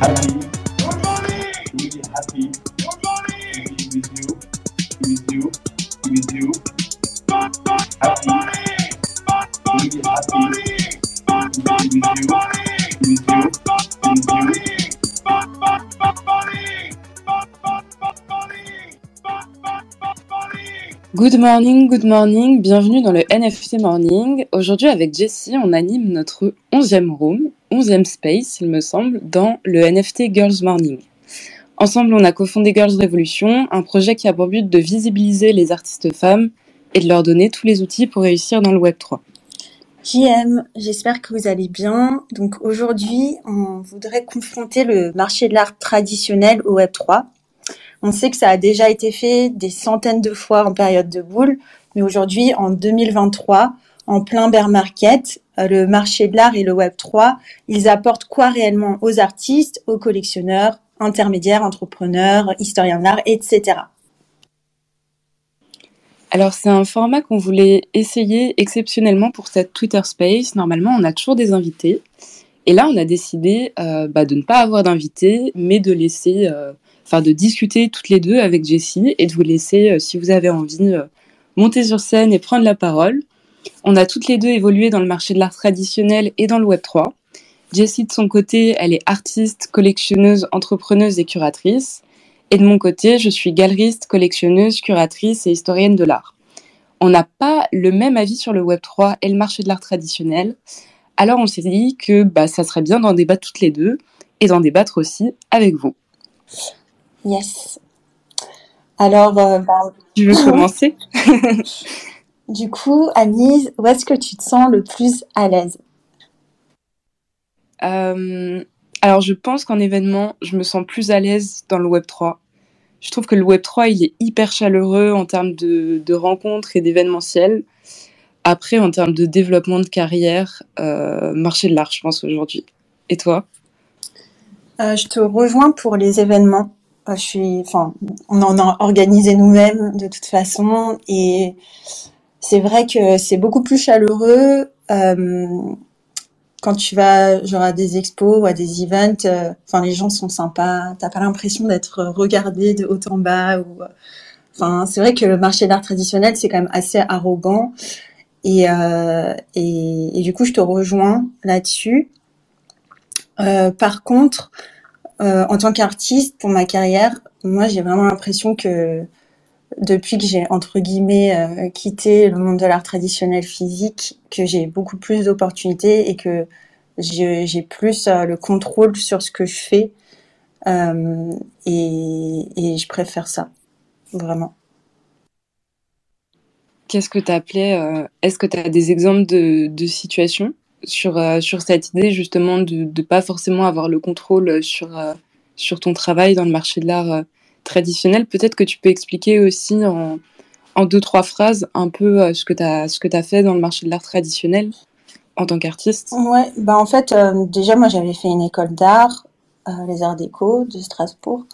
happy. Good morning. really happy. Good morning, good morning, bienvenue dans le NFT Morning. Aujourd'hui avec Jessie, on anime notre 11e room, 11e space il me semble, dans le NFT Girls Morning. Ensemble, on a cofondé Girls Revolution, un projet qui a pour but de visibiliser les artistes femmes et de leur donner tous les outils pour réussir dans le Web3. JM, j'espère que vous allez bien. Donc aujourd'hui, on voudrait confronter le marché de l'art traditionnel au Web3. On sait que ça a déjà été fait des centaines de fois en période de boule, mais aujourd'hui, en 2023, en plein bear market, euh, le marché de l'art et le Web3, ils apportent quoi réellement aux artistes, aux collectionneurs, intermédiaires, entrepreneurs, historiens de l'art, etc. Alors c'est un format qu'on voulait essayer exceptionnellement pour cette Twitter Space. Normalement, on a toujours des invités. Et là, on a décidé euh, bah, de ne pas avoir d'invités, mais de laisser, euh, enfin de discuter toutes les deux avec Jessie et de vous laisser, euh, si vous avez envie, euh, monter sur scène et prendre la parole. On a toutes les deux évolué dans le marché de l'art traditionnel et dans le Web 3. Jessie de son côté, elle est artiste, collectionneuse, entrepreneuse et curatrice. Et de mon côté, je suis galeriste, collectionneuse, curatrice et historienne de l'art. On n'a pas le même avis sur le Web 3 et le marché de l'art traditionnel. Alors on s'est dit que bah, ça serait bien d'en débattre toutes les deux et d'en débattre aussi avec vous. Yes. Alors, euh, bah, Tu veux commencer? Du coup, Anise, où est-ce que tu te sens le plus à l'aise? Euh, alors, je pense qu'en événement, je me sens plus à l'aise dans le Web 3. Je trouve que le Web 3, il est hyper chaleureux en termes de, de rencontres et d'événementiel. Après, en termes de développement de carrière, euh, marché de l'art, je pense aujourd'hui. Et toi? Euh, Je te rejoins pour les événements. Enfin, on en a organisé nous-mêmes de toute façon, et c'est vrai que c'est beaucoup plus chaleureux euh, quand tu vas genre à des expos ou à des events. euh, les gens sont sympas. T'as pas l'impression d'être regardé de haut en bas. Ou, euh, enfin, c'est vrai que le marché de l'art traditionnel c'est quand même assez arrogant, et, euh, et, et du coup, je te rejoins là-dessus. Par contre, euh, en tant qu'artiste, pour ma carrière, moi, j'ai vraiment l'impression que depuis que j'ai, entre guillemets, euh, quitté le monde de l'art traditionnel physique, que j'ai beaucoup plus d'opportunités et que j'ai plus euh, le contrôle sur ce que je fais. Et, je préfère ça, vraiment. Qu'est-ce que tu appelais Est-ce que tu as des exemples de, de situations? Sur, euh, sur cette idée justement de ne pas forcément avoir le contrôle sur, euh, sur ton travail dans le marché de l'art euh, traditionnel Peut-être que tu peux expliquer aussi en, en deux, trois phrases un peu euh, ce que tu as, as fait dans le marché de l'art traditionnel en tant qu'artiste. Ouais, bah en fait, euh, déjà, moi, j'avais fait une école d'art, euh, les arts déco de Strasbourg.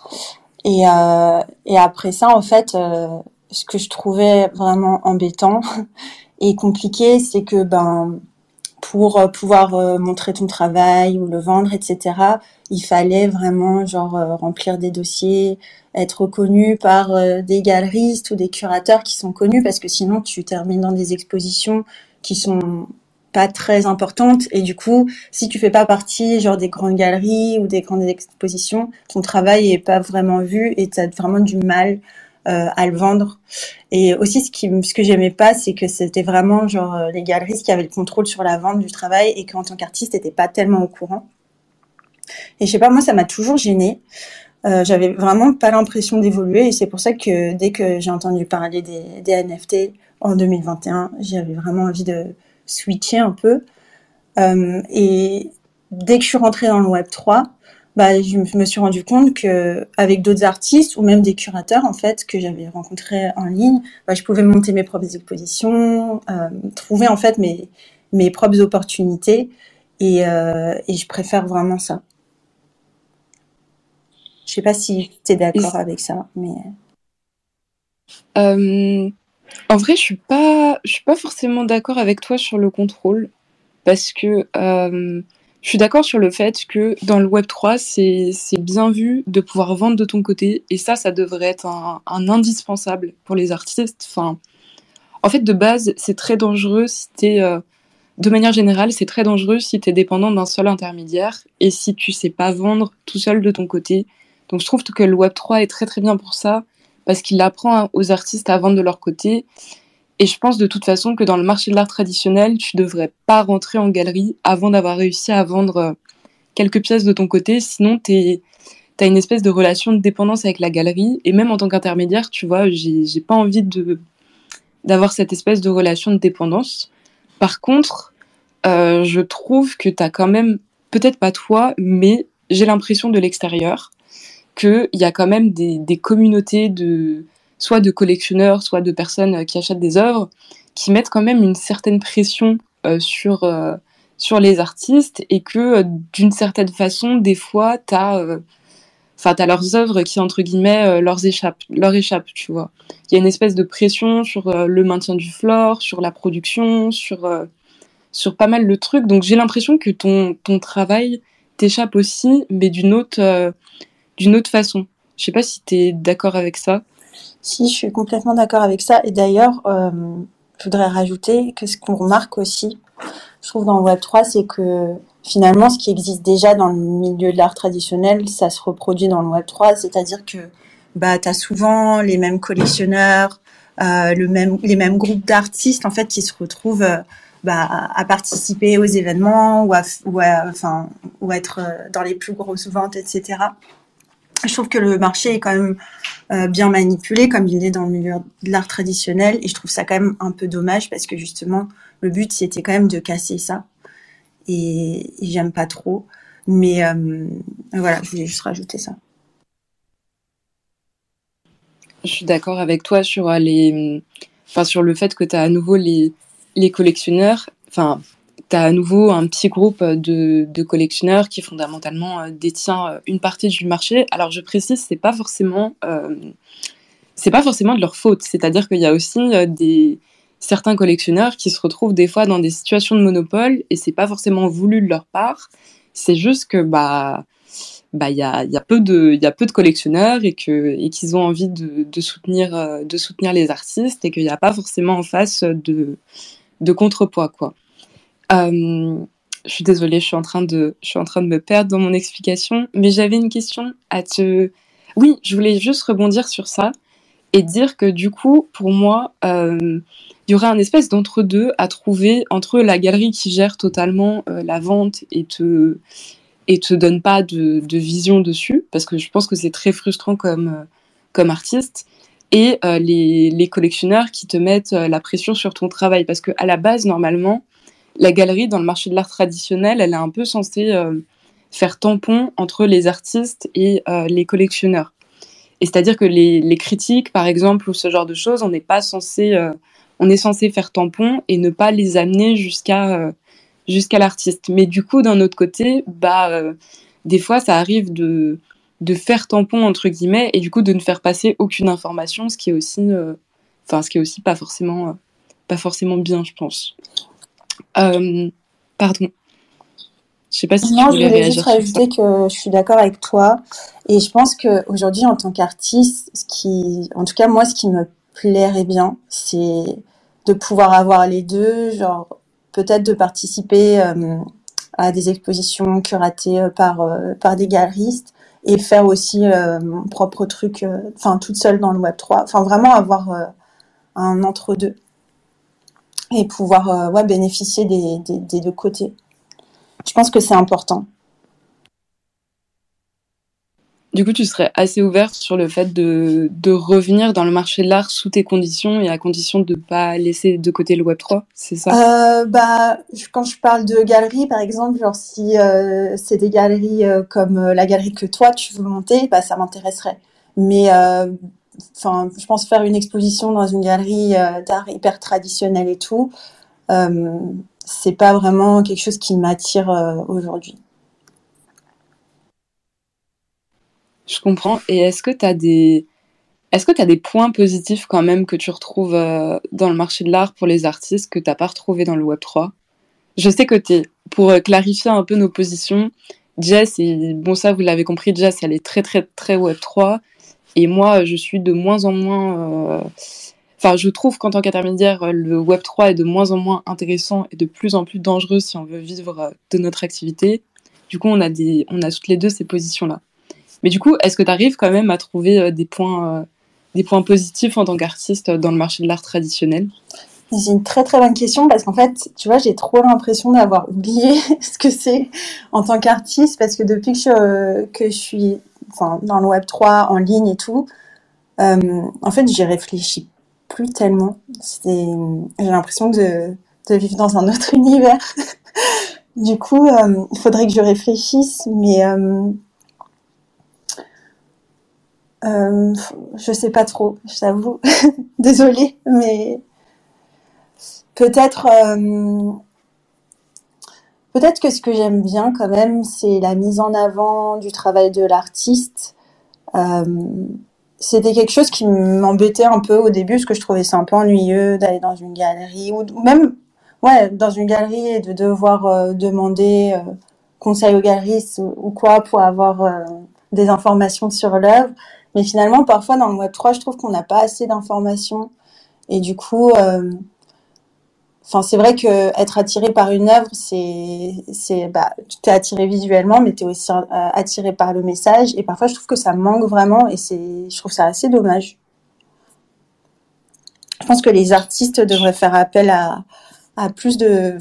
Et, euh, et après ça, en fait, euh, ce que je trouvais vraiment embêtant et compliqué, c'est que ben pour euh, pouvoir euh, montrer ton travail ou le vendre, etc., il fallait vraiment genre euh, remplir des dossiers, être reconnu par des galeristes ou des curateurs qui sont connus, parce que sinon tu termines dans des expositions qui sont pas très importantes et du coup si tu fais pas partie genre des grandes galeries ou des grandes expositions ton travail est pas vraiment vu et t'as vraiment du mal euh, à le vendre. Et aussi ce qui ce que j'aimais pas c'est que c'était vraiment genre euh, les galeristes qui avaient le contrôle sur la vente du travail et qu'en tant qu'artiste t'étais pas tellement au courant. Et je sais pas moi ça m'a toujours gênée. Euh, j'avais vraiment pas l'impression d'évoluer et c'est pour ça que dès que j'ai entendu parler des, NFT en 2021 j'avais vraiment envie de switcher un peu. Et dès que je suis rentrée dans le Web 3, bah, je me suis rendu compte que avec d'autres artistes ou même des curateurs en fait que j'avais rencontrés en ligne, bah, je pouvais monter mes propres expositions, euh, trouver en fait mes mes propres opportunités et euh, et je préfère vraiment ça. Je sais pas si tu es d'accord avec ça, mais euh, en vrai, je suis pas, je suis pas forcément d'accord avec toi sur le contrôle parce que Je suis d'accord sur le fait que dans le Web 3, c'est bien vu de pouvoir vendre de ton côté, et ça, ça devrait être un, indispensable pour les artistes. Enfin, en fait, de base, c'est très dangereux si t'es, euh, de manière générale, c'est très dangereux si tu es dépendant d'un seul intermédiaire et si tu sais pas vendre tout seul de ton côté. Donc, je trouve que le Web 3 est très très bien pour ça parce qu'il apprend aux artistes à vendre de leur côté et je pense de toute façon que dans le marché de l'art traditionnel, tu devrais pas rentrer en galerie avant d'avoir réussi à vendre euh, quelques pièces de ton côté. Sinon, tu as une espèce de relation de dépendance avec la galerie. Et même en tant qu'intermédiaire, tu vois, j'ai pas envie de d'avoir cette espèce de relation de dépendance. Par contre, euh, je trouve que tu as quand même, peut-être pas toi, mais j'ai l'impression de l'extérieur qu'il y a quand même des, des communautés de, soit de collectionneurs, soit de personnes euh, qui achètent des œuvres, qui mettent quand même une certaine pression euh, sur, euh, sur les artistes et que d'une certaine façon, des fois, tu as, enfin, as leurs œuvres qui, entre guillemets, leur, échappent, leur échappent, tu vois. Il y a une espèce de pression sur le maintien du flore, sur la production, sur, sur pas mal de trucs. Donc j'ai l'impression que ton, ton travail t'échappe aussi, mais d'une autre, autre façon. Je sais pas si tu es d'accord avec ça. Si, je suis complètement d'accord avec ça. Et d'ailleurs, euh, je voudrais rajouter que ce qu'on remarque aussi, je trouve dans le Web 3, c'est que finalement, ce qui existe déjà dans le milieu de l'art traditionnel, ça se reproduit dans le Web 3. C'est-à-dire que bah, tu as souvent les mêmes collectionneurs, euh, le même, les mêmes groupes d'artistes en fait qui se retrouvent euh, bah, à participer aux événements ou à, ou enfin, ou être euh, dans les plus grosses ventes, etc je trouve que le marché est quand même euh, bien manipulé comme il est dans le milieu de l'art traditionnel. Et je trouve ça quand même un peu dommage parce que justement le but c'était quand même de casser ça. Et, j'aime pas trop. Mais euh, voilà je voulais juste rajouter ça. Je suis d'accord avec toi sur euh, les enfin sur le fait que tu as à nouveau les les collectionneurs. Enfin tu as à nouveau un petit groupe de, collectionneurs qui fondamentalement euh, détient euh, une partie du marché. Alors je précise, c'est pas forcément euh, c'est pas forcément de leur faute. C'est-à-dire qu'il y a aussi des certains collectionneurs qui se retrouvent des fois dans des situations de monopole et c'est pas forcément voulu de leur part. C'est juste que bah bah il y a, peu de il y a peu de collectionneurs et que et qu'ils ont envie de, de soutenir de soutenir les artistes et qu'il n'y a pas forcément en face de de contrepoids quoi. Euh, je suis désolée, je suis en train de, je suis en train de me perdre dans mon explication, mais j'avais une question à te. Oui, je voulais juste rebondir sur ça et dire que du coup, pour moi, euh, il y aurait un espèce d'entre-deux à trouver entre la galerie qui gère totalement euh, la vente et te et te donne pas de, vision dessus, parce que je pense que c'est très frustrant comme comme artiste, et les, les collectionneurs qui te mettent la pression sur ton travail, parce que à la base, normalement, la galerie dans le marché de l'art traditionnel, elle est un peu censée euh, faire tampon entre les artistes et euh, les collectionneurs. Et c'est-à-dire que les, critiques, par exemple, ou ce genre de choses, on n'est pas censé, euh, on est censé faire tampon et ne pas les amener jusqu'à jusqu'à l'artiste. Mais du coup, d'un autre côté, bah, des fois, ça arrive de de faire tampon entre guillemets et du coup de ne faire passer aucune information, ce qui est aussi, enfin, ce qui est aussi pas forcément pas forcément bien, je pense. Euh, pardon. Je sais pas si non, tu voulais je voulais juste rajouter que je suis d'accord avec toi. Et je pense qu'aujourd'hui, en tant qu'artiste, ce qui, en tout cas, moi, ce qui me plairait bien, c'est de pouvoir avoir les deux, genre, peut-être de participer euh, à des expositions curatées euh, par, par des galeristes et faire aussi mon propre truc, enfin, toute seule dans le Web3. Enfin, vraiment avoir un entre-deux et pouvoir euh, ouais, bénéficier des, des, deux côtés. Je pense que c'est important. Du coup, tu serais assez ouverte sur le fait de, de revenir dans le marché de l'art sous tes conditions et à condition de ne pas laisser de côté le Web3, c'est ça? Euh, bah, Quand je parle de galeries, par exemple, genre si euh, c'est des galeries comme la galerie que toi tu veux monter, bah, ça m'intéresserait. Mais enfin, je pense faire une exposition dans une galerie euh, d'art hyper traditionnelle et tout, euh, c'est pas vraiment quelque chose qui m'attire euh, aujourd'hui. Je comprends. Et est-ce que tu as des est-ce que des points positifs quand même que tu retrouves dans le marché de l'art pour les artistes que tu n'as pas retrouvé dans le Web 3 Je sais que tu pour clarifier un peu nos positions, Jess, et bon ça vous l'avez compris, Jess elle est très très très Web3 et moi je suis de moins en moins... Enfin je trouve qu'en tant qu'intermédiaire le Web3 est de moins en moins intéressant et de plus en plus dangereux si on veut vivre de notre activité. Du coup on a, des, on a toutes les deux ces positions-là. Mais du coup est-ce que tu arrives quand même à trouver des points des points positifs en tant qu'artiste dans le marché de l'art traditionnel? C'est une très très bonne question parce qu'en fait, tu vois, j'ai trop l'impression d'avoir oublié ce que c'est en tant qu'artiste parce que depuis que je, que je suis enfin, dans le Web 3, en ligne et tout, euh, en fait, j'y réfléchis plus tellement. J'ai l'impression de, de vivre dans un autre univers. du coup, euh, il faudrait que je réfléchisse, mais euh, je sais pas trop, je t'avoue. Désolée, mais peut-être peut-être que ce que j'aime bien quand même, c'est la mise en avant du travail de l'artiste. Euh, c'était quelque chose qui m'embêtait un peu au début, parce que je trouvais ça un peu ennuyeux d'aller dans une galerie ou même ouais dans une galerie et de devoir euh, demander euh, conseil aux galeristes ou, quoi pour avoir des informations sur l'œuvre. Mais finalement, parfois dans le Web 3, je trouve qu'on n'a pas assez d'informations. Et du coup, enfin, c'est vrai que être attiré par une œuvre, c'est, c'est, bah, tu es attiré visuellement, mais tu es aussi euh, attiré par le message. Et parfois, je trouve que ça manque vraiment, et c'est, je trouve ça assez dommage. Je pense que les artistes devraient faire appel à, à plus de,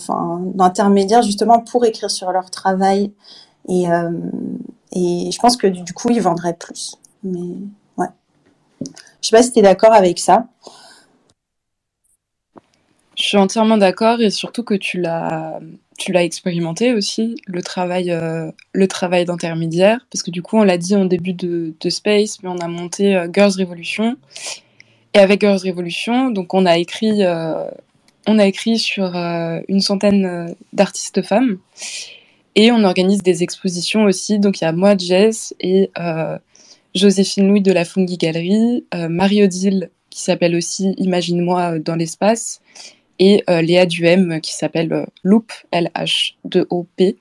d'intermédiaires justement pour écrire sur leur travail. Et, euh, et je pense que du coup, ils vendraient plus. Mais ouais. Je sais pas si tu es d'accord avec ça. Je suis entièrement d'accord et surtout que tu l'as tu l'as expérimenté aussi le travail euh, le travail d'intermédiaire. Parce que du coup on l'a dit en début de, Space mais on a monté euh, Girls Revolution. Et avec Girls Revolution donc on a écrit euh, on a écrit sur une centaine d'artistes femmes. Et on organise des expositions aussi. Donc il y a moi Jess et Joséphine Louis de la Fungi Galerie, Marie-Odile qui s'appelle aussi Imagine-moi dans l'espace, et euh, Léa Duhem qui s'appelle euh, Loop, L-H-2-O-P.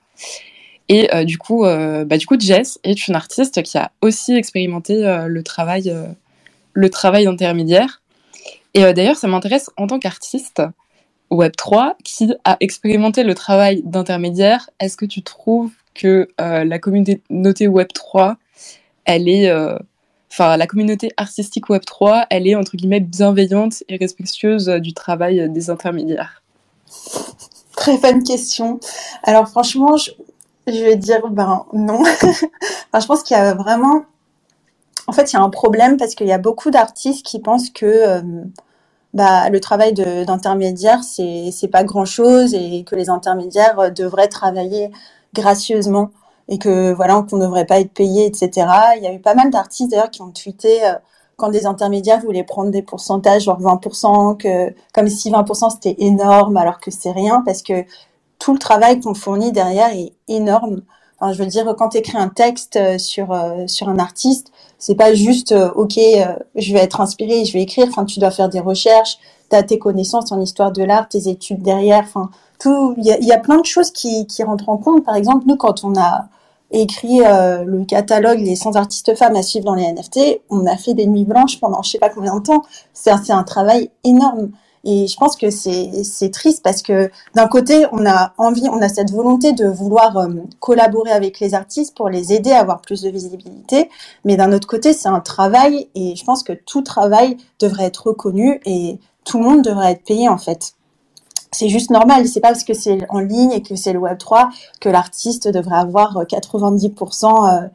Et euh, du, coup, euh, bah, du coup, Jess est une artiste qui a aussi expérimenté euh, le travail, euh, le travail d'intermédiaire. Et euh, d'ailleurs, ça m'intéresse en tant qu'artiste Web3 qui a expérimenté le travail d'intermédiaire. Est-ce que tu trouves que euh, la communauté Web3 elle est, euh, la communauté artistique Web3, elle est entre guillemets bienveillante et respectueuse euh, du travail des intermédiaires. Très bonne question. Alors franchement, je, vais dire ben non. je pense qu'il y a vraiment, en fait, il y a un problème parce qu'il y a beaucoup d'artistes qui pensent que euh, bah, le travail d'intermédiaire c'est pas grand chose et que les intermédiaires euh, devraient travailler gracieusement et que voilà qu'on ne devrait pas être payé, etc. Il y a eu pas mal d'artistes d'ailleurs qui ont tweeté euh, quand des intermédiaires voulaient prendre des pourcentages, genre 20%, que comme si 20% c'était énorme alors que c'est rien parce que tout le travail qu'on fournit derrière est énorme. Enfin, je veux dire, quand tu écris un texte euh, sur euh, sur un artiste, c'est pas juste ok, je vais être inspiré, je vais écrire. Enfin, tu dois faire des recherches, tu as tes connaissances en histoire de l'art, tes études derrière. Enfin, tout, il y a, y a plein de choses qui qui rentrent en compte. Par exemple, nous, quand on a écrit euh, le catalogue Les 100 artistes femmes à suivre dans les NFT, on a fait des nuits blanches pendant je sais pas combien de temps. C'est un, travail énorme. Et je pense que c'est triste parce que d'un côté, on a envie, on a cette volonté de vouloir euh, collaborer avec les artistes pour les aider à avoir plus de visibilité, mais d'un autre côté, c'est un travail et je pense que tout travail devrait être reconnu et tout le monde devrait être payé en fait c'est juste normal. C'est pas parce que c'est en ligne et que c'est le Web 3 que l'artiste devrait avoir 90% euh,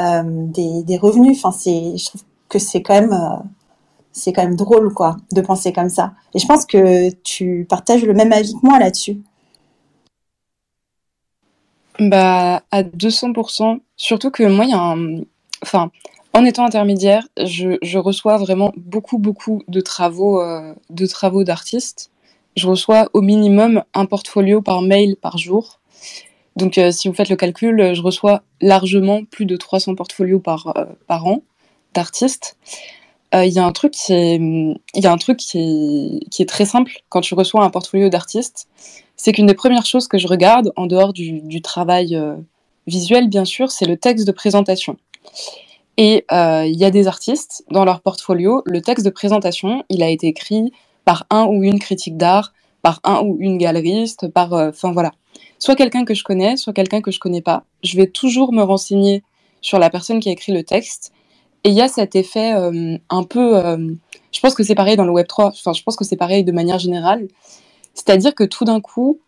euh, des, des, revenus. Enfin, c'est, je trouve que c'est quand même, euh, c'est quand même drôle, quoi, de penser comme ça. Et je pense que tu partages le même avis que moi là-dessus. Bah, à 200%. Surtout que moi, il y a enfin, en étant intermédiaire, je, je, reçois vraiment beaucoup, beaucoup de travaux, euh, de travaux d'artistes je reçois au minimum un portfolio par mail par jour. Donc, euh, si vous faites le calcul, je reçois largement plus de 300 portfolios par, euh, par an d'artistes. Il euh, y a un truc, qui est, y a un truc qui, est, très simple quand tu reçois un portfolio d'artistes, c'est qu'une des premières choses que je regarde, en dehors du, du travail visuel bien sûr, c'est le texte de présentation. Et il y a des artistes dans leur portfolio, le texte de présentation, il a été écrit par un ou une critique d'art, par un ou une galeriste, par, euh, enfin voilà, soit quelqu'un que je connais, soit quelqu'un que je connais pas. Je vais toujours me renseigner sur la personne qui a écrit le texte. Et il y a cet effet euh, un peu, euh, je pense que c'est pareil dans le Web 3. Enfin, je pense que c'est pareil de manière générale. C'est-à-dire que tout d'un coup,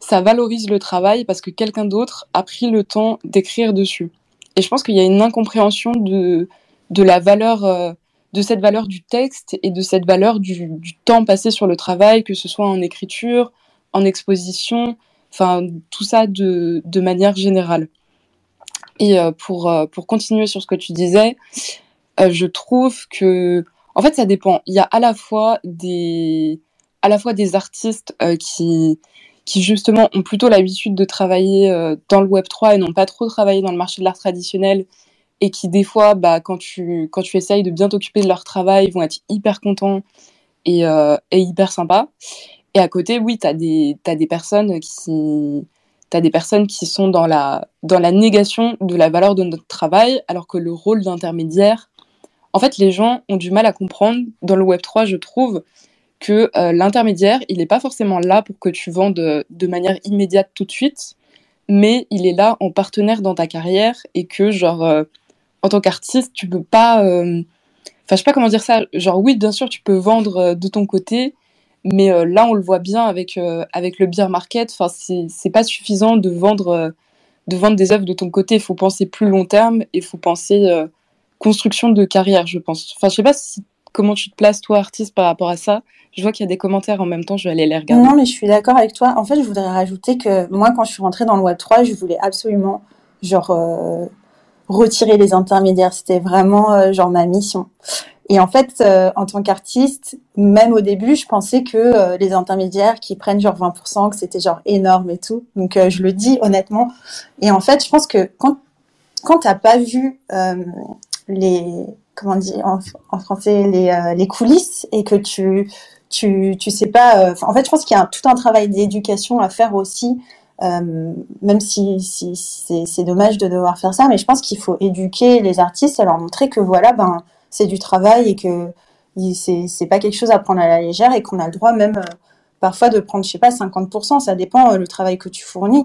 ça valorise le travail parce que quelqu'un d'autre a pris le temps d'écrire dessus. Et je pense qu'il y a une incompréhension de, de la valeur, de cette valeur du texte et de cette valeur du, temps passé sur le travail, que ce soit en écriture, en exposition, enfin tout ça de, manière générale. Et euh, pour, euh, pour continuer sur ce que tu disais, euh, je trouve que, en fait, ça dépend. Il y a à la fois des, à la fois des artistes qui, qui justement ont plutôt l'habitude de travailler dans le Web 3 et n'ont pas trop travaillé dans le marché de l'art traditionnel et qui des fois, bah, quand tu, quand tu essayes de bien t'occuper de leur travail, vont être hyper contents et, euh, et hyper sympas. Et à côté, oui, tu as des, t'as des personnes qui, t'as des personnes qui sont dans la, dans la négation de la valeur de notre travail, alors que le rôle d'intermédiaire, en fait, les gens ont du mal à comprendre dans le Web 3, je trouve, que euh, l'intermédiaire, il n'est pas forcément là pour que tu vendes de, de manière immédiate tout de suite, mais il est là en partenaire dans ta carrière et que, genre, euh, en tant qu'artiste, tu peux pas. euh, Enfin, je sais pas comment dire ça. Genre, oui, bien sûr, tu peux vendre euh, de ton côté, mais euh, là, on le voit bien avec, avec le beer market. Enfin, c'est pas suffisant de vendre, de vendre des œuvres de ton côté. Il faut penser plus long terme et il faut penser construction de carrière, je pense. Enfin, je sais pas comment tu te places, toi, artiste, par rapport à ça. Je vois qu'il y a des commentaires en même temps, je vais aller les regarder. Non, mais je suis d'accord avec toi. En fait, je voudrais rajouter que moi, quand je suis rentrée dans le Web 3, je voulais absolument, genre, retirer les intermédiaires. C'était vraiment, euh, genre, ma mission. Et en fait, euh, en tant qu'artiste, même au début, je pensais que euh, les intermédiaires qui prennent genre 20%, que c'était genre énorme et tout. Donc, euh, je le dis honnêtement. Et en fait, je pense que quand, quand t'as pas vu euh, les, comment dire en, en français, les, euh, les coulisses et que tu, tu, tu sais pas, euh, en fait, je pense qu'il y a tout un travail d'éducation à faire aussi. Euh, même si, c'est dommage de devoir faire ça, mais je pense qu'il faut éduquer les artistes et leur montrer que voilà, ben, c'est du travail et que c'est pas quelque chose à prendre à la légère et qu'on a le droit même euh, parfois de prendre, je sais pas, 50%, ça dépend euh, le travail que tu fournis.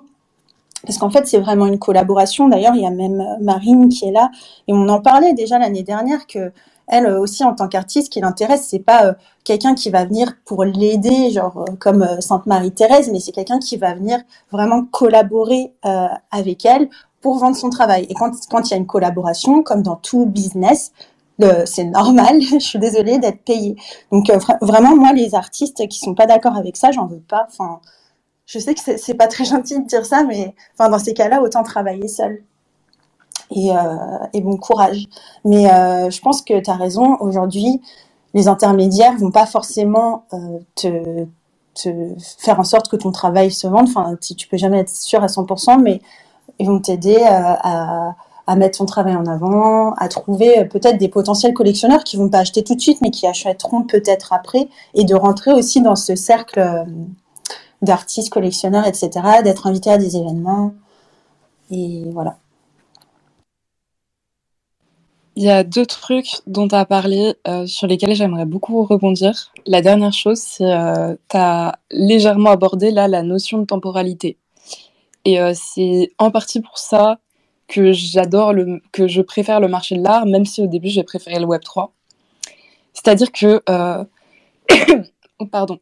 Parce qu'en fait, c'est vraiment une collaboration. D'ailleurs, il y a même euh, Marine qui est là et on en parlait déjà l'année dernière que elle euh, aussi en tant qu'artiste, qui l'intéresse, c'est pas euh, quelqu'un qui va venir pour l'aider, genre euh, comme Sainte Marie Thérèse, mais c'est quelqu'un qui va venir vraiment collaborer avec elle pour vendre son travail. Et quand quand il y a une collaboration, comme dans tout business, c'est normal. je suis désolée d'être payée. Donc vra- vraiment, moi, les artistes qui sont pas d'accord avec ça, j'en veux pas. Enfin, je sais que c'est pas très gentil de dire ça, mais enfin dans ces cas-là, autant travailler seul. Et, euh, et bon courage. Mais euh, je pense que tu as raison. Aujourd'hui, les intermédiaires vont pas forcément euh, te, faire en sorte que ton travail se vende. Enfin, si tu peux jamais être sûr à 100%, mais ils vont t'aider à, à, mettre ton travail en avant, à trouver peut-être des potentiels collectionneurs qui vont pas acheter tout de suite, mais qui achèteront peut-être après, et de rentrer aussi dans ce cercle d'artistes, collectionneurs, etc., d'être invité à des événements. Et voilà. Il y a deux trucs dont tu as parlé euh, sur lesquels j'aimerais beaucoup rebondir. La dernière chose, c'est euh, tu as légèrement abordé là la notion de temporalité. Et euh, c'est en partie pour ça que j'adore que je préfère le marché de l'art, même si au début j'ai préféré le Web 3. C'est-à-dire que euh... pardon.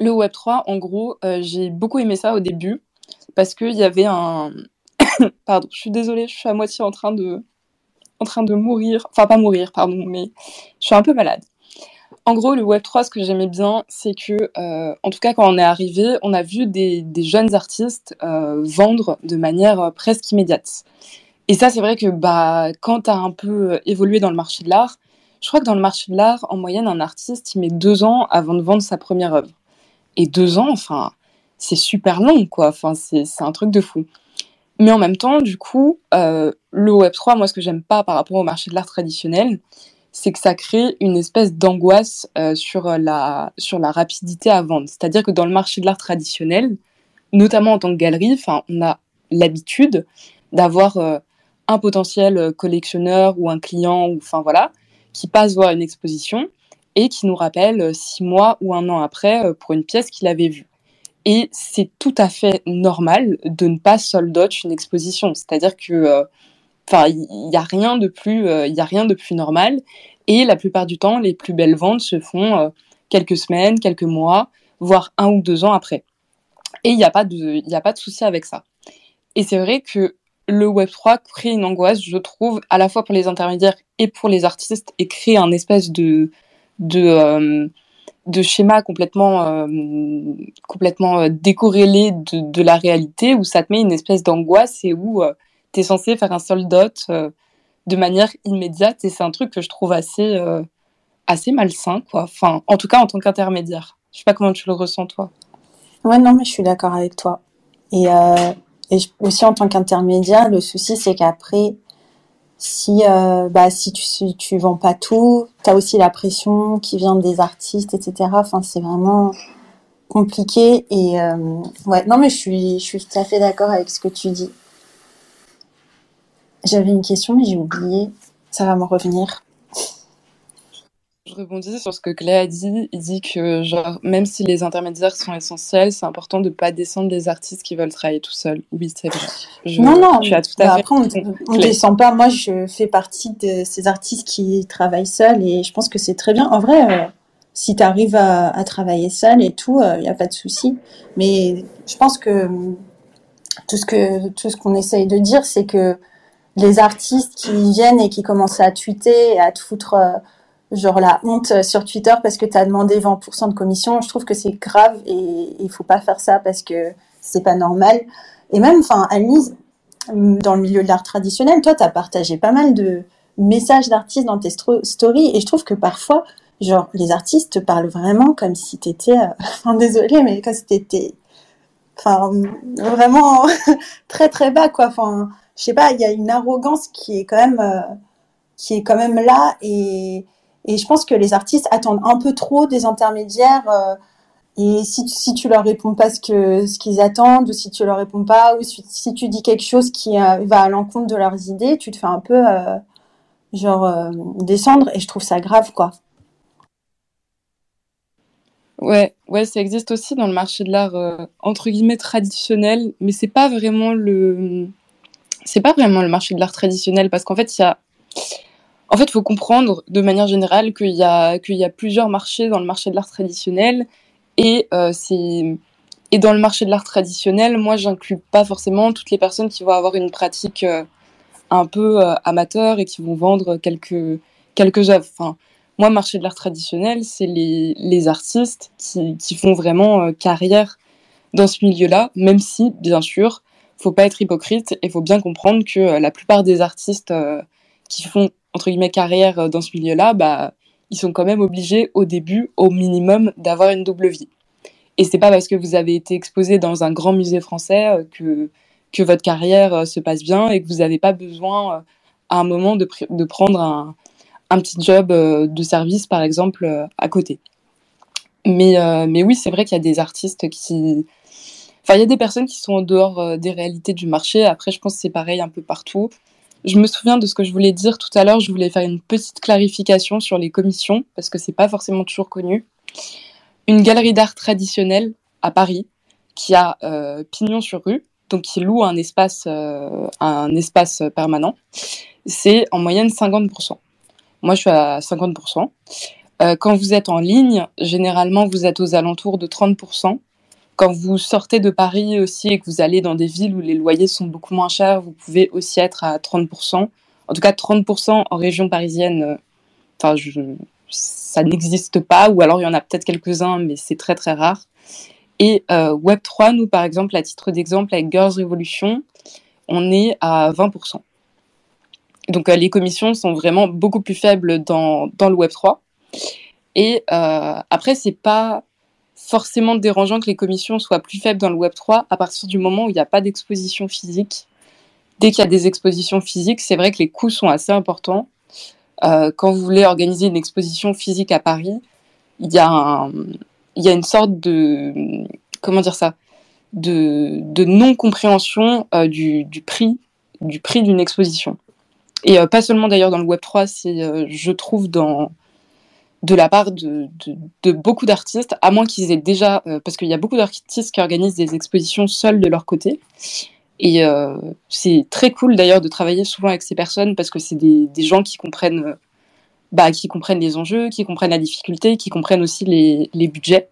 Le Web 3, en gros, j'ai beaucoup aimé ça au début parce qu'il y avait un pardon, je suis désolée, je suis à moitié en train de en train de mourir, enfin pas mourir, pardon, mais je suis un peu malade. En gros, le Web3, ce que j'aimais bien, c'est que, euh, en tout cas, quand on est arrivé, on a vu des, jeunes artistes euh, vendre de manière euh, presque immédiate. Et ça, c'est vrai que bah, quand tu as un peu évolué dans le marché de l'art, je crois que dans le marché de l'art, en moyenne, un artiste, il met deux ans avant de vendre sa première œuvre. Et deux ans, enfin, c'est super long, quoi. Enfin, c'est un truc de fou. Mais en même temps, du coup, euh, le Web3, moi, ce que j'aime pas par rapport au marché de l'art traditionnel, c'est que ça crée une espèce d'angoisse euh, sur, la, sur la rapidité à vendre. C'est-à-dire que dans le marché de l'art traditionnel, notamment en tant que galerie, on a l'habitude d'avoir euh, un potentiel collectionneur ou un client, enfin voilà, qui passe voir une exposition et qui nous rappelle six mois ou un an après pour une pièce qu'il avait vue. Et c'est tout à fait normal de ne pas sold une exposition. C'est-à-dire que, euh, enfin, il n'y a rien de plus, euh, il a rien de plus normal. Et la plupart du temps, les plus belles ventes se font euh, quelques semaines, quelques mois, voire un ou deux ans après. Et il n'y a pas de, il a pas de souci avec ça. Et c'est vrai que le Web 3 crée une angoisse, je trouve, à la fois pour les intermédiaires et pour les artistes, et crée un espèce de, de de schémas complètement, euh, complètement euh, décorrélés de, la réalité, où ça te met une espèce d'angoisse et où euh, tu es censé faire un soldat de manière immédiate. Et c'est un truc que je trouve assez, assez malsain, quoi. Enfin, en tout cas, en tant qu'intermédiaire. Je sais pas comment tu le ressens, toi. Ouais, non, mais je suis d'accord avec toi. Et aussi, en tant qu'intermédiaire, le souci, c'est qu'après, si euh, bah si tu tu vends pas tout, tu as aussi la pression qui vient des artistes, etc. Enfin, c'est vraiment compliqué et euh, ouais, non mais je suis je suis tout à fait d'accord avec ce que tu dis. J'avais une question mais j'ai oublié. Ça va me revenir. Je rebondis sur ce que Clé a dit. Il dit que, genre, même si les intermédiaires sont essentiels, c'est important de ne pas descendre des artistes qui veulent travailler tout seuls. Oui, c'est vrai. non, non, tu as tout à bah, fait après, on ne descend pas. Moi, je fais partie de ces artistes qui travaillent seuls et je pense que c'est très bien. En vrai, euh, si tu arrives à, travailler seul et tout, il euh, n'y a pas de souci. Mais je pense que tout ce que tout ce qu'on essaye de dire, c'est que les artistes qui viennent et qui commencent à tweeter et à te foutre euh, genre la honte sur Twitter parce que tu as demandé 20% de commission, je trouve que c'est grave et il faut pas faire ça parce que c'est pas normal. Et même, enfin, Anise, dans le milieu de l'art traditionnel, toi, tu as partagé pas mal de messages d'artistes dans tes stories et je trouve que parfois, genre, les artistes te parlent vraiment comme si t'étais, euh, enfin, désolé, mais comme si t'étais, enfin, vraiment très très bas, quoi. Enfin, je sais pas, il y a une arrogance qui est quand même, euh, qui est quand même là et, et je pense que les artistes attendent un peu trop des intermédiaires. Euh, et si, si tu leur réponds pas ce que ce qu'ils attendent, ou si tu leur réponds pas, ou si, tu dis quelque chose qui euh, va à l'encontre de leurs idées, tu te fais un peu euh, genre descendre. Et je trouve ça grave, quoi. Ouais, ouais, ça existe aussi dans le marché de l'art entre guillemets traditionnel, mais c'est pas vraiment le, c'est pas vraiment le marché de l'art traditionnel parce qu'en fait il y a en fait, il faut comprendre de manière générale qu'il y, a, plusieurs marchés dans le marché de l'art traditionnel. Et, euh, et dans le marché de l'art traditionnel, moi, j'inclus pas forcément toutes les personnes qui vont avoir une pratique euh, un peu euh, amateur et qui vont vendre quelques, œuvres. Enfin, moi, marché de l'art traditionnel, c'est les, artistes qui, font vraiment carrière dans ce milieu-là, même si, bien sûr, faut pas être hypocrite et faut bien comprendre que la plupart des artistes qui font entre guillemets carrière euh, dans ce milieu-là, bah, ils sont quand même obligés au début, au minimum, d'avoir une double vie. Et c'est pas parce que vous avez été exposé dans un grand musée français euh, que, que votre carrière euh, se passe bien et que vous n'avez pas besoin à un moment de, de prendre un, un, petit job de service, par exemple, à côté. Mais, mais oui, c'est vrai qu'il y a des artistes qui... Enfin, il y a des personnes qui sont en dehors des réalités du marché. Après, je pense que c'est pareil un peu partout. Je me souviens de ce que je voulais dire tout à l'heure. Je voulais faire une petite clarification sur les commissions parce que c'est pas forcément toujours connu. Une galerie d'art traditionnelle à Paris qui a euh, pignon sur rue, donc qui loue un espace, euh, un espace permanent, c'est en moyenne 50%. Moi, je suis à 50%. Euh, quand vous êtes en ligne, généralement, vous êtes aux alentours de 30%. Quand vous sortez de Paris aussi et que vous allez dans des villes où les loyers sont beaucoup moins chers, vous pouvez aussi être à 30%. En tout cas, 30% en région parisienne, euh, enfin, ça n'existe pas, ou alors il y en a peut-être quelques-uns, mais c'est très très rare. Et euh, Web3, nous par exemple, à titre d'exemple, avec Girls Revolution, on est à 20%. Donc euh, les commissions sont vraiment beaucoup plus faibles dans, dans le Web3. Et après, c'est pas forcément dérangeant que les commissions soient plus faibles dans le Web 3 à partir du moment où il n'y a pas d'exposition physique. Dès qu'il y a des expositions physiques, c'est vrai que les coûts sont assez importants. quand vous voulez organiser une exposition physique à Paris, il y a une sorte de comment dire ça de, non compréhension du, du prix du prix d'une exposition et pas seulement d'ailleurs dans le Web 3 c'est je trouve dans de la part de, beaucoup d'artistes, à moins qu'ils aient déjà, euh, parce qu'il y a beaucoup d'artistes qui organisent des expositions seuls de leur côté. Et euh, c'est très cool d'ailleurs de travailler souvent avec ces personnes parce que c'est des, gens qui comprennent, euh, bah, qui comprennent les enjeux, qui comprennent la difficulté, qui comprennent aussi les, les budgets.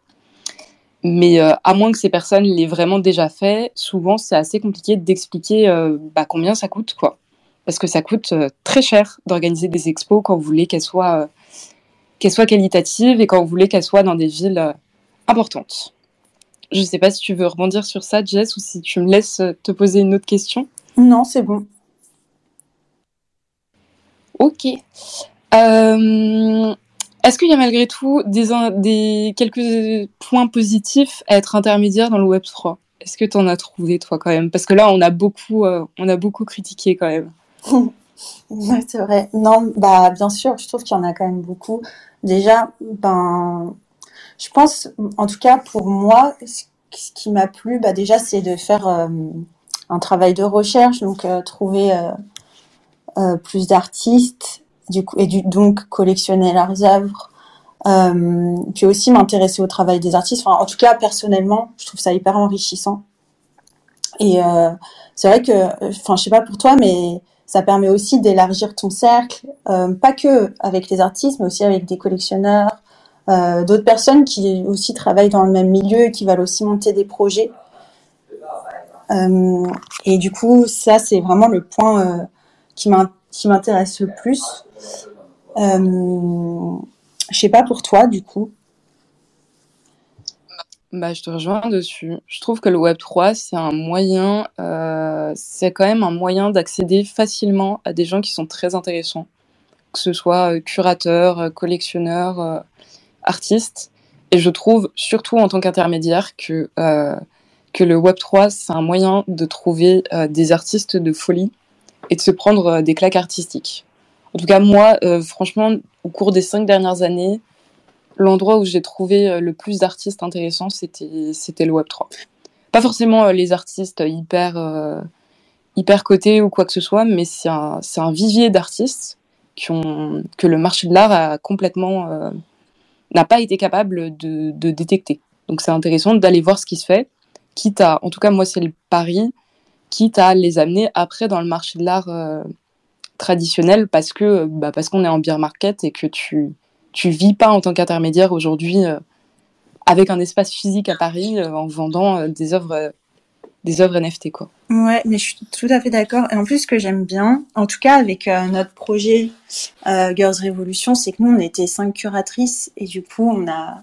Mais à moins que ces personnes l'aient vraiment déjà fait, souvent c'est assez compliqué d'expliquer bah, combien ça coûte, quoi. Parce que ça coûte très cher d'organiser des expos quand vous voulez qu'elles soient qu'elle soit qualitative et quand vous voulez qu'elle soit dans des villes euh, importantes. Je ne sais pas si tu veux rebondir sur ça, Jess, ou si tu me laisses euh, te poser une autre question. Non, c'est bon. Ok. Euh, est-ce qu'il y a malgré tout des, des, quelques points positifs à être intermédiaire dans le Web 3 Est-ce que tu en as trouvé, toi, quand même? Parce que là, on a beaucoup, on a beaucoup critiqué, quand même. ouais, c'est vrai. Non, bah, bien sûr, je trouve qu'il y en a quand même beaucoup. Déjà, ben, je pense, en tout cas pour moi, ce qui m'a plu, bah déjà, c'est de faire euh, un travail de recherche, donc euh, trouver euh, plus d'artistes, du coup, et donc collectionner leurs œuvres, puis aussi m'intéresser au travail des artistes. Enfin, en tout cas, personnellement, je trouve ça hyper enrichissant. Et c'est vrai que, enfin, je sais pas pour toi, mais ça permet aussi d'élargir ton cercle, euh, pas que avec les artistes, mais aussi avec des collectionneurs, euh, d'autres personnes qui aussi travaillent dans le même milieu et qui veulent aussi monter des projets. Euh, et du coup, ça, c'est vraiment le point qui m'intéresse le plus. Je sais pas pour toi, du coup. Bah, je te rejoins dessus. Je trouve que le Web 3, c'est un moyen, euh, c'est quand même un moyen d'accéder facilement à des gens qui sont très intéressants, que ce soit euh, curateurs, euh, collectionneurs, euh, artistes. Et je trouve, surtout en tant qu'intermédiaire, que, euh, que le Web 3, c'est un moyen de trouver des artistes de folie et de se prendre des claques artistiques. En tout cas, moi, franchement, au cours des cinq dernières années, l'endroit où j'ai trouvé euh, le plus d'artistes intéressants, c'était, le Web3. Pas forcément euh, les artistes hyper, euh, hyper cotés ou quoi que ce soit, mais c'est un, un vivier d'artistes qui ont, que le marché de l'art a complètement, n'a pas été capable de, de détecter. Donc c'est intéressant d'aller voir ce qui se fait, quitte à, en tout cas moi c'est le pari, quitte à les amener après dans le marché de l'art traditionnel parce que bah, parce qu'on est en beer market et que tu tu vis pas en tant qu'intermédiaire aujourd'hui euh, avec un espace physique à Paris euh, en vendant euh, des œuvres des œuvres NFT quoi. Ouais, mais je suis tout à fait d'accord. Et en plus, ce que j'aime bien, en tout cas avec notre projet Girls Revolution, c'est que nous, on était cinq curatrices et du coup, on a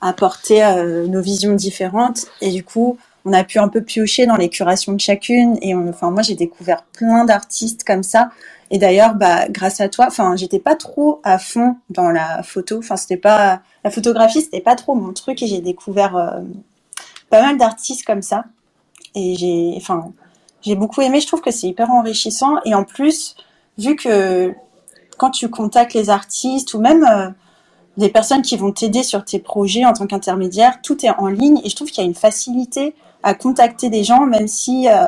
apporté nos visions différentes et du coup, on a pu un peu piocher dans les curations de chacune et enfin, moi, j'ai découvert plein d'artistes comme ça et d'ailleurs, bah, grâce à toi, enfin, j'étais pas trop à fond dans la photo. Enfin, c'était pas la photographie, c'était pas trop mon truc, et j'ai découvert euh, pas mal d'artistes comme ça. Et j'ai, enfin, j'ai beaucoup aimé. Je trouve que c'est hyper enrichissant. Et en plus, vu que quand tu contactes les artistes ou même euh, des personnes qui vont t'aider sur tes projets en tant qu'intermédiaire, tout est en ligne. Et je trouve qu'il y a une facilité à contacter des gens, même si euh,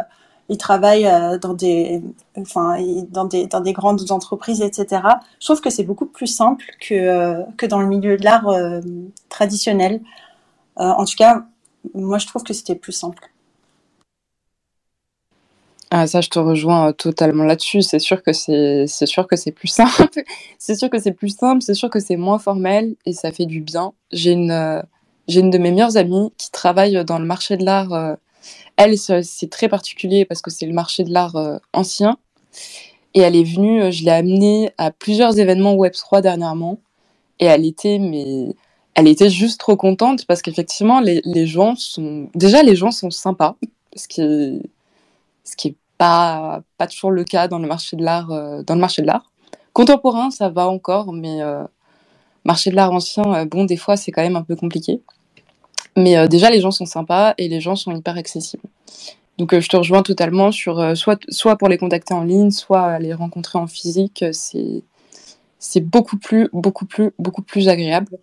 ils travaillent euh, dans des, enfin, dans des, dans des grandes entreprises, etc. Je trouve que c'est beaucoup plus simple que, euh, que dans le milieu de l'art traditionnel. en tout cas, moi, je trouve que c'était plus simple. Ah, ça, je te rejoins totalement là-dessus. C'est sûr que c'est, c'est sûr que c'est plus simple. c'est sûr que c'est plus simple. C'est sûr que c'est moins formel et ça fait du bien. J'ai une, j'ai une de mes meilleures amies qui travaille dans le marché de l'art elle, c'est très particulier parce que c'est le marché de l'art euh, ancien. Et elle est venue, euh, je l'ai amenée à plusieurs événements Web3 dernièrement. Et elle était, mais elle était juste trop contente parce qu'effectivement, les, gens sont. Déjà, les gens sont sympas, ce qui est, ce pas, pas toujours le cas dans le marché de l'art. Euh, dans le marché de l'art. Contemporain, ça va encore, mais euh, marché de l'art ancien, euh, bon, des fois, c'est quand même un peu compliqué. Mais euh, déjà, les gens sont sympas et les gens sont hyper accessibles. Donc, euh, je te rejoins totalement sur soit, soit pour les contacter en ligne, soit les rencontrer en physique. C'est c'est beaucoup plus, beaucoup plus, beaucoup plus agréable.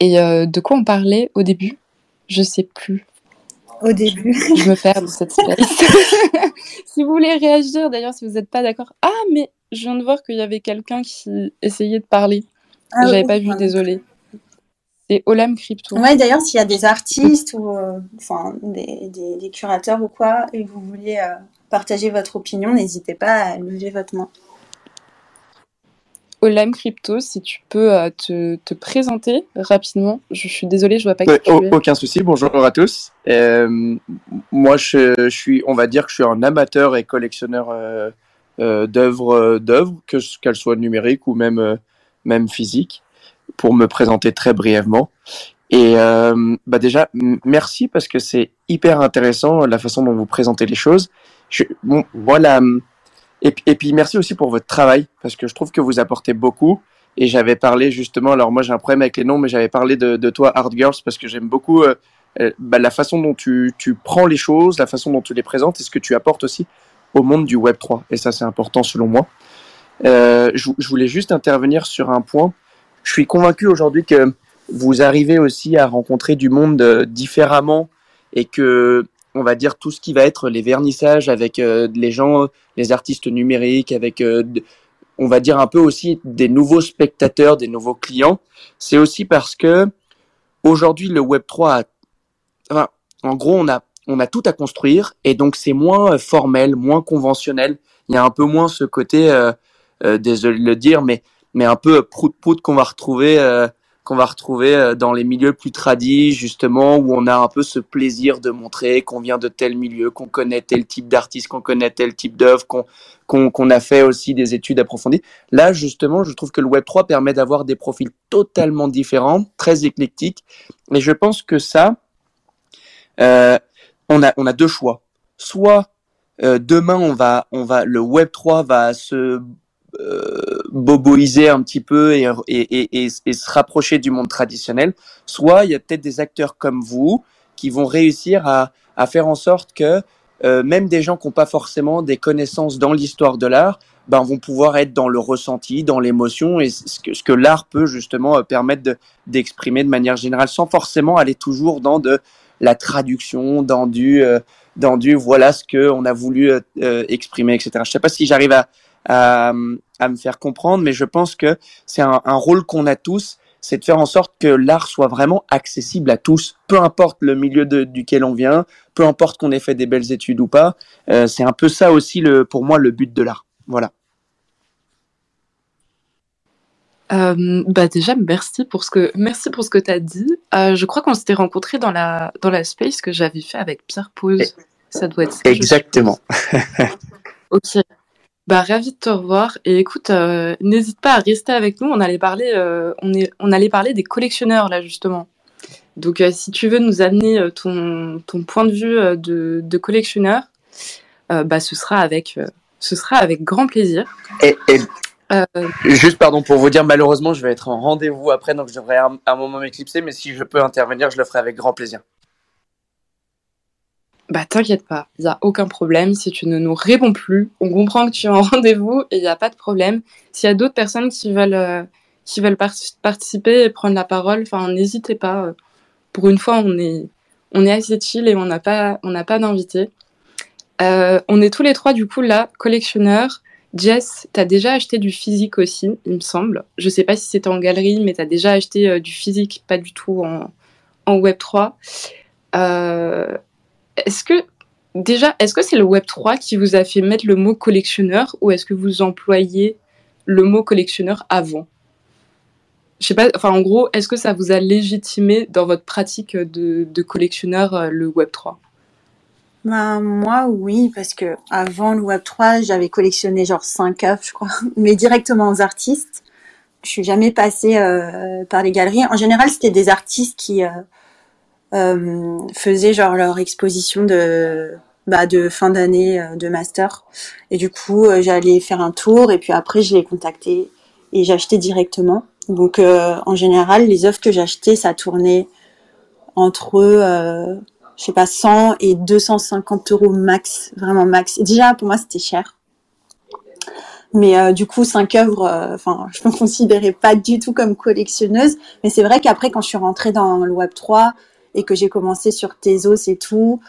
Et euh, de quoi on parlait au début? Je sais plus. Au début. Je me perds dans cette space. si vous voulez réagir, d'ailleurs, si vous n'êtes pas d'accord. Ah, mais je viens de voir qu'il y avait quelqu'un qui essayait de parler. Ah J'avais oui, pas vu, désolé. C'est Olam Crypto. Ouais, d'ailleurs, s'il y a des artistes ou euh, enfin des, des, des curateurs ou quoi, et vous voulez euh, partager votre opinion, n'hésitez pas à lever votre main. Olam Crypto, si tu peux euh, te, te présenter rapidement. Je suis désolée, je vois pas Ouais, qui tu es. aucun souci. Bonjour à tous. Euh, moi, je, je suis, on va dire que je suis un amateur et collectionneur euh, euh, d'œuvres, d'œuvres, que qu'elles soient numériques ou même euh, même physiques, pour me présenter très brièvement. Et euh, bah déjà, merci parce que c'est hyper intéressant la façon dont vous présentez les choses. Je, bon, voilà. Et, et puis merci aussi pour votre travail parce que je trouve que vous apportez beaucoup. Et j'avais parlé justement, alors moi j'ai un problème avec les noms, mais j'avais parlé de, de toi, Hard Girls, parce que j'aime beaucoup euh, euh, bah, la façon dont tu, tu prends les choses, la façon dont tu les présentes et ce que tu apportes aussi au monde du Web 3. Et ça, c'est important selon moi. Euh, je, voulais juste intervenir sur un point. Je suis convaincu aujourd'hui que vous arrivez aussi à rencontrer du monde euh, différemment et que, on va dire, tout ce qui va être les vernissages avec euh, les gens, les artistes numériques, avec, euh, on va dire, un peu aussi des nouveaux spectateurs, des nouveaux clients, c'est aussi parce que aujourd'hui, le Web3 a enfin, en gros, on a, on a tout à construire et donc c'est moins formel, moins conventionnel. Il y a un peu moins ce côté, désolé de le dire, mais, mais un peu prout-prout qu'on va retrouver, euh, qu'on va retrouver euh, dans les milieux plus tradis, justement, où on a un peu ce plaisir de montrer qu'on vient de tel milieu, qu'on connaît tel type d'artiste, qu'on connaît tel type d'œuvre, qu'on qu'on qu'on a fait aussi des études approfondies. Là, justement, je trouve que le Web3 permet d'avoir des profils totalement différents, très éclectiques, et je pense que ça, euh, on a on a deux choix. Soit euh, demain on va on va le Web 3 va se euh, boboiser un petit peu et, et, et, et, se rapprocher du monde traditionnel. Soit il y a peut-être des acteurs comme vous qui vont réussir à, à faire en sorte que euh, même des gens qui n'ont pas forcément des connaissances dans l'histoire de l'art, ben, vont pouvoir être dans le ressenti, dans l'émotion et ce que, ce que l'art peut justement euh, permettre de- d'exprimer de manière générale sans forcément aller toujours dans de la traduction, dans du, euh, dans du voilà ce que on a voulu euh, euh, exprimer, etc. Je sais pas si j'arrive à, à, à me faire comprendre, mais je pense que c'est un, un rôle qu'on a tous, c'est de faire en sorte que l'art soit vraiment accessible à tous, peu importe le milieu de, duquel on vient, peu importe qu'on ait fait des belles études ou pas. Euh, c'est un peu ça aussi, le, pour moi, le but de l'art. Voilà. Euh, bah déjà, merci pour ce que, merci pour ce que tu as dit. Euh, je crois qu'on s'était rencontrés dans la, dans la space que j'avais fait avec Pierre Pose. Ça doit être ça. Exactement. Ok. Bah, ravi de te revoir. Et écoute, euh, n'hésite pas à rester avec nous. On allait parler, euh, on est, on allait parler des collectionneurs là justement. Donc, euh, si tu veux nous amener ton, ton point de vue de, de collectionneur, bah, ce sera avec, ce sera avec grand plaisir. Et, et juste, pardon, pour vous dire, malheureusement, je vais être en rendez-vous après, donc je devrais un, un moment m'éclipser, mais si je peux intervenir, je le ferai avec grand plaisir. Bah, t'inquiète pas, il y a aucun problème. Si tu ne nous réponds plus, on comprend que tu es en rendez-vous et il n'y a pas de problème. S'il y a d'autres personnes qui veulent, euh, qui veulent par- participer et prendre la parole, n'hésitez pas. euh, Pour une fois, on est, on est assez chill et on n'a pas, pas d'invité. Euh, on est tous les trois, du coup, là, collectionneurs. Jess, t'as déjà acheté du physique aussi, il me semble. Je sais pas si c'était en galerie, mais t'as déjà acheté du physique, pas du tout en, en Web3. Euh, est-ce que, déjà, est-ce que c'est le Web3 qui vous a fait mettre le mot collectionneur ou est-ce que vous employez le mot collectionneur avant? Je sais pas, enfin, en gros, est-ce que ça vous a légitimé dans votre pratique de, collectionneur euh, le Web3 Ben, moi, oui, parce que avant le Web3, j'avais collectionné genre 5 œuvres, je crois, mais directement aux artistes. Je suis jamais passée euh, par les galeries. En général, c'était des artistes qui euh, euh, faisaient genre leur exposition de bah, de fin d'année euh, de master. Et du coup, euh, j'allais faire un tour et puis après, je les contactais et j'achetais directement. Donc, euh, en général, les œuvres que j'achetais, ça tournait entre euh, je sais pas, 100 et 250 euros max, vraiment max. Déjà, pour moi, c'était cher. mais euh, du coup, cinq œuvres, euh, enfin, je me considérais pas du tout comme collectionneuse. Mais c'est vrai qu'après, quand je suis rentrée dans le Web 3 et que j'ai commencé sur Tezos et tout,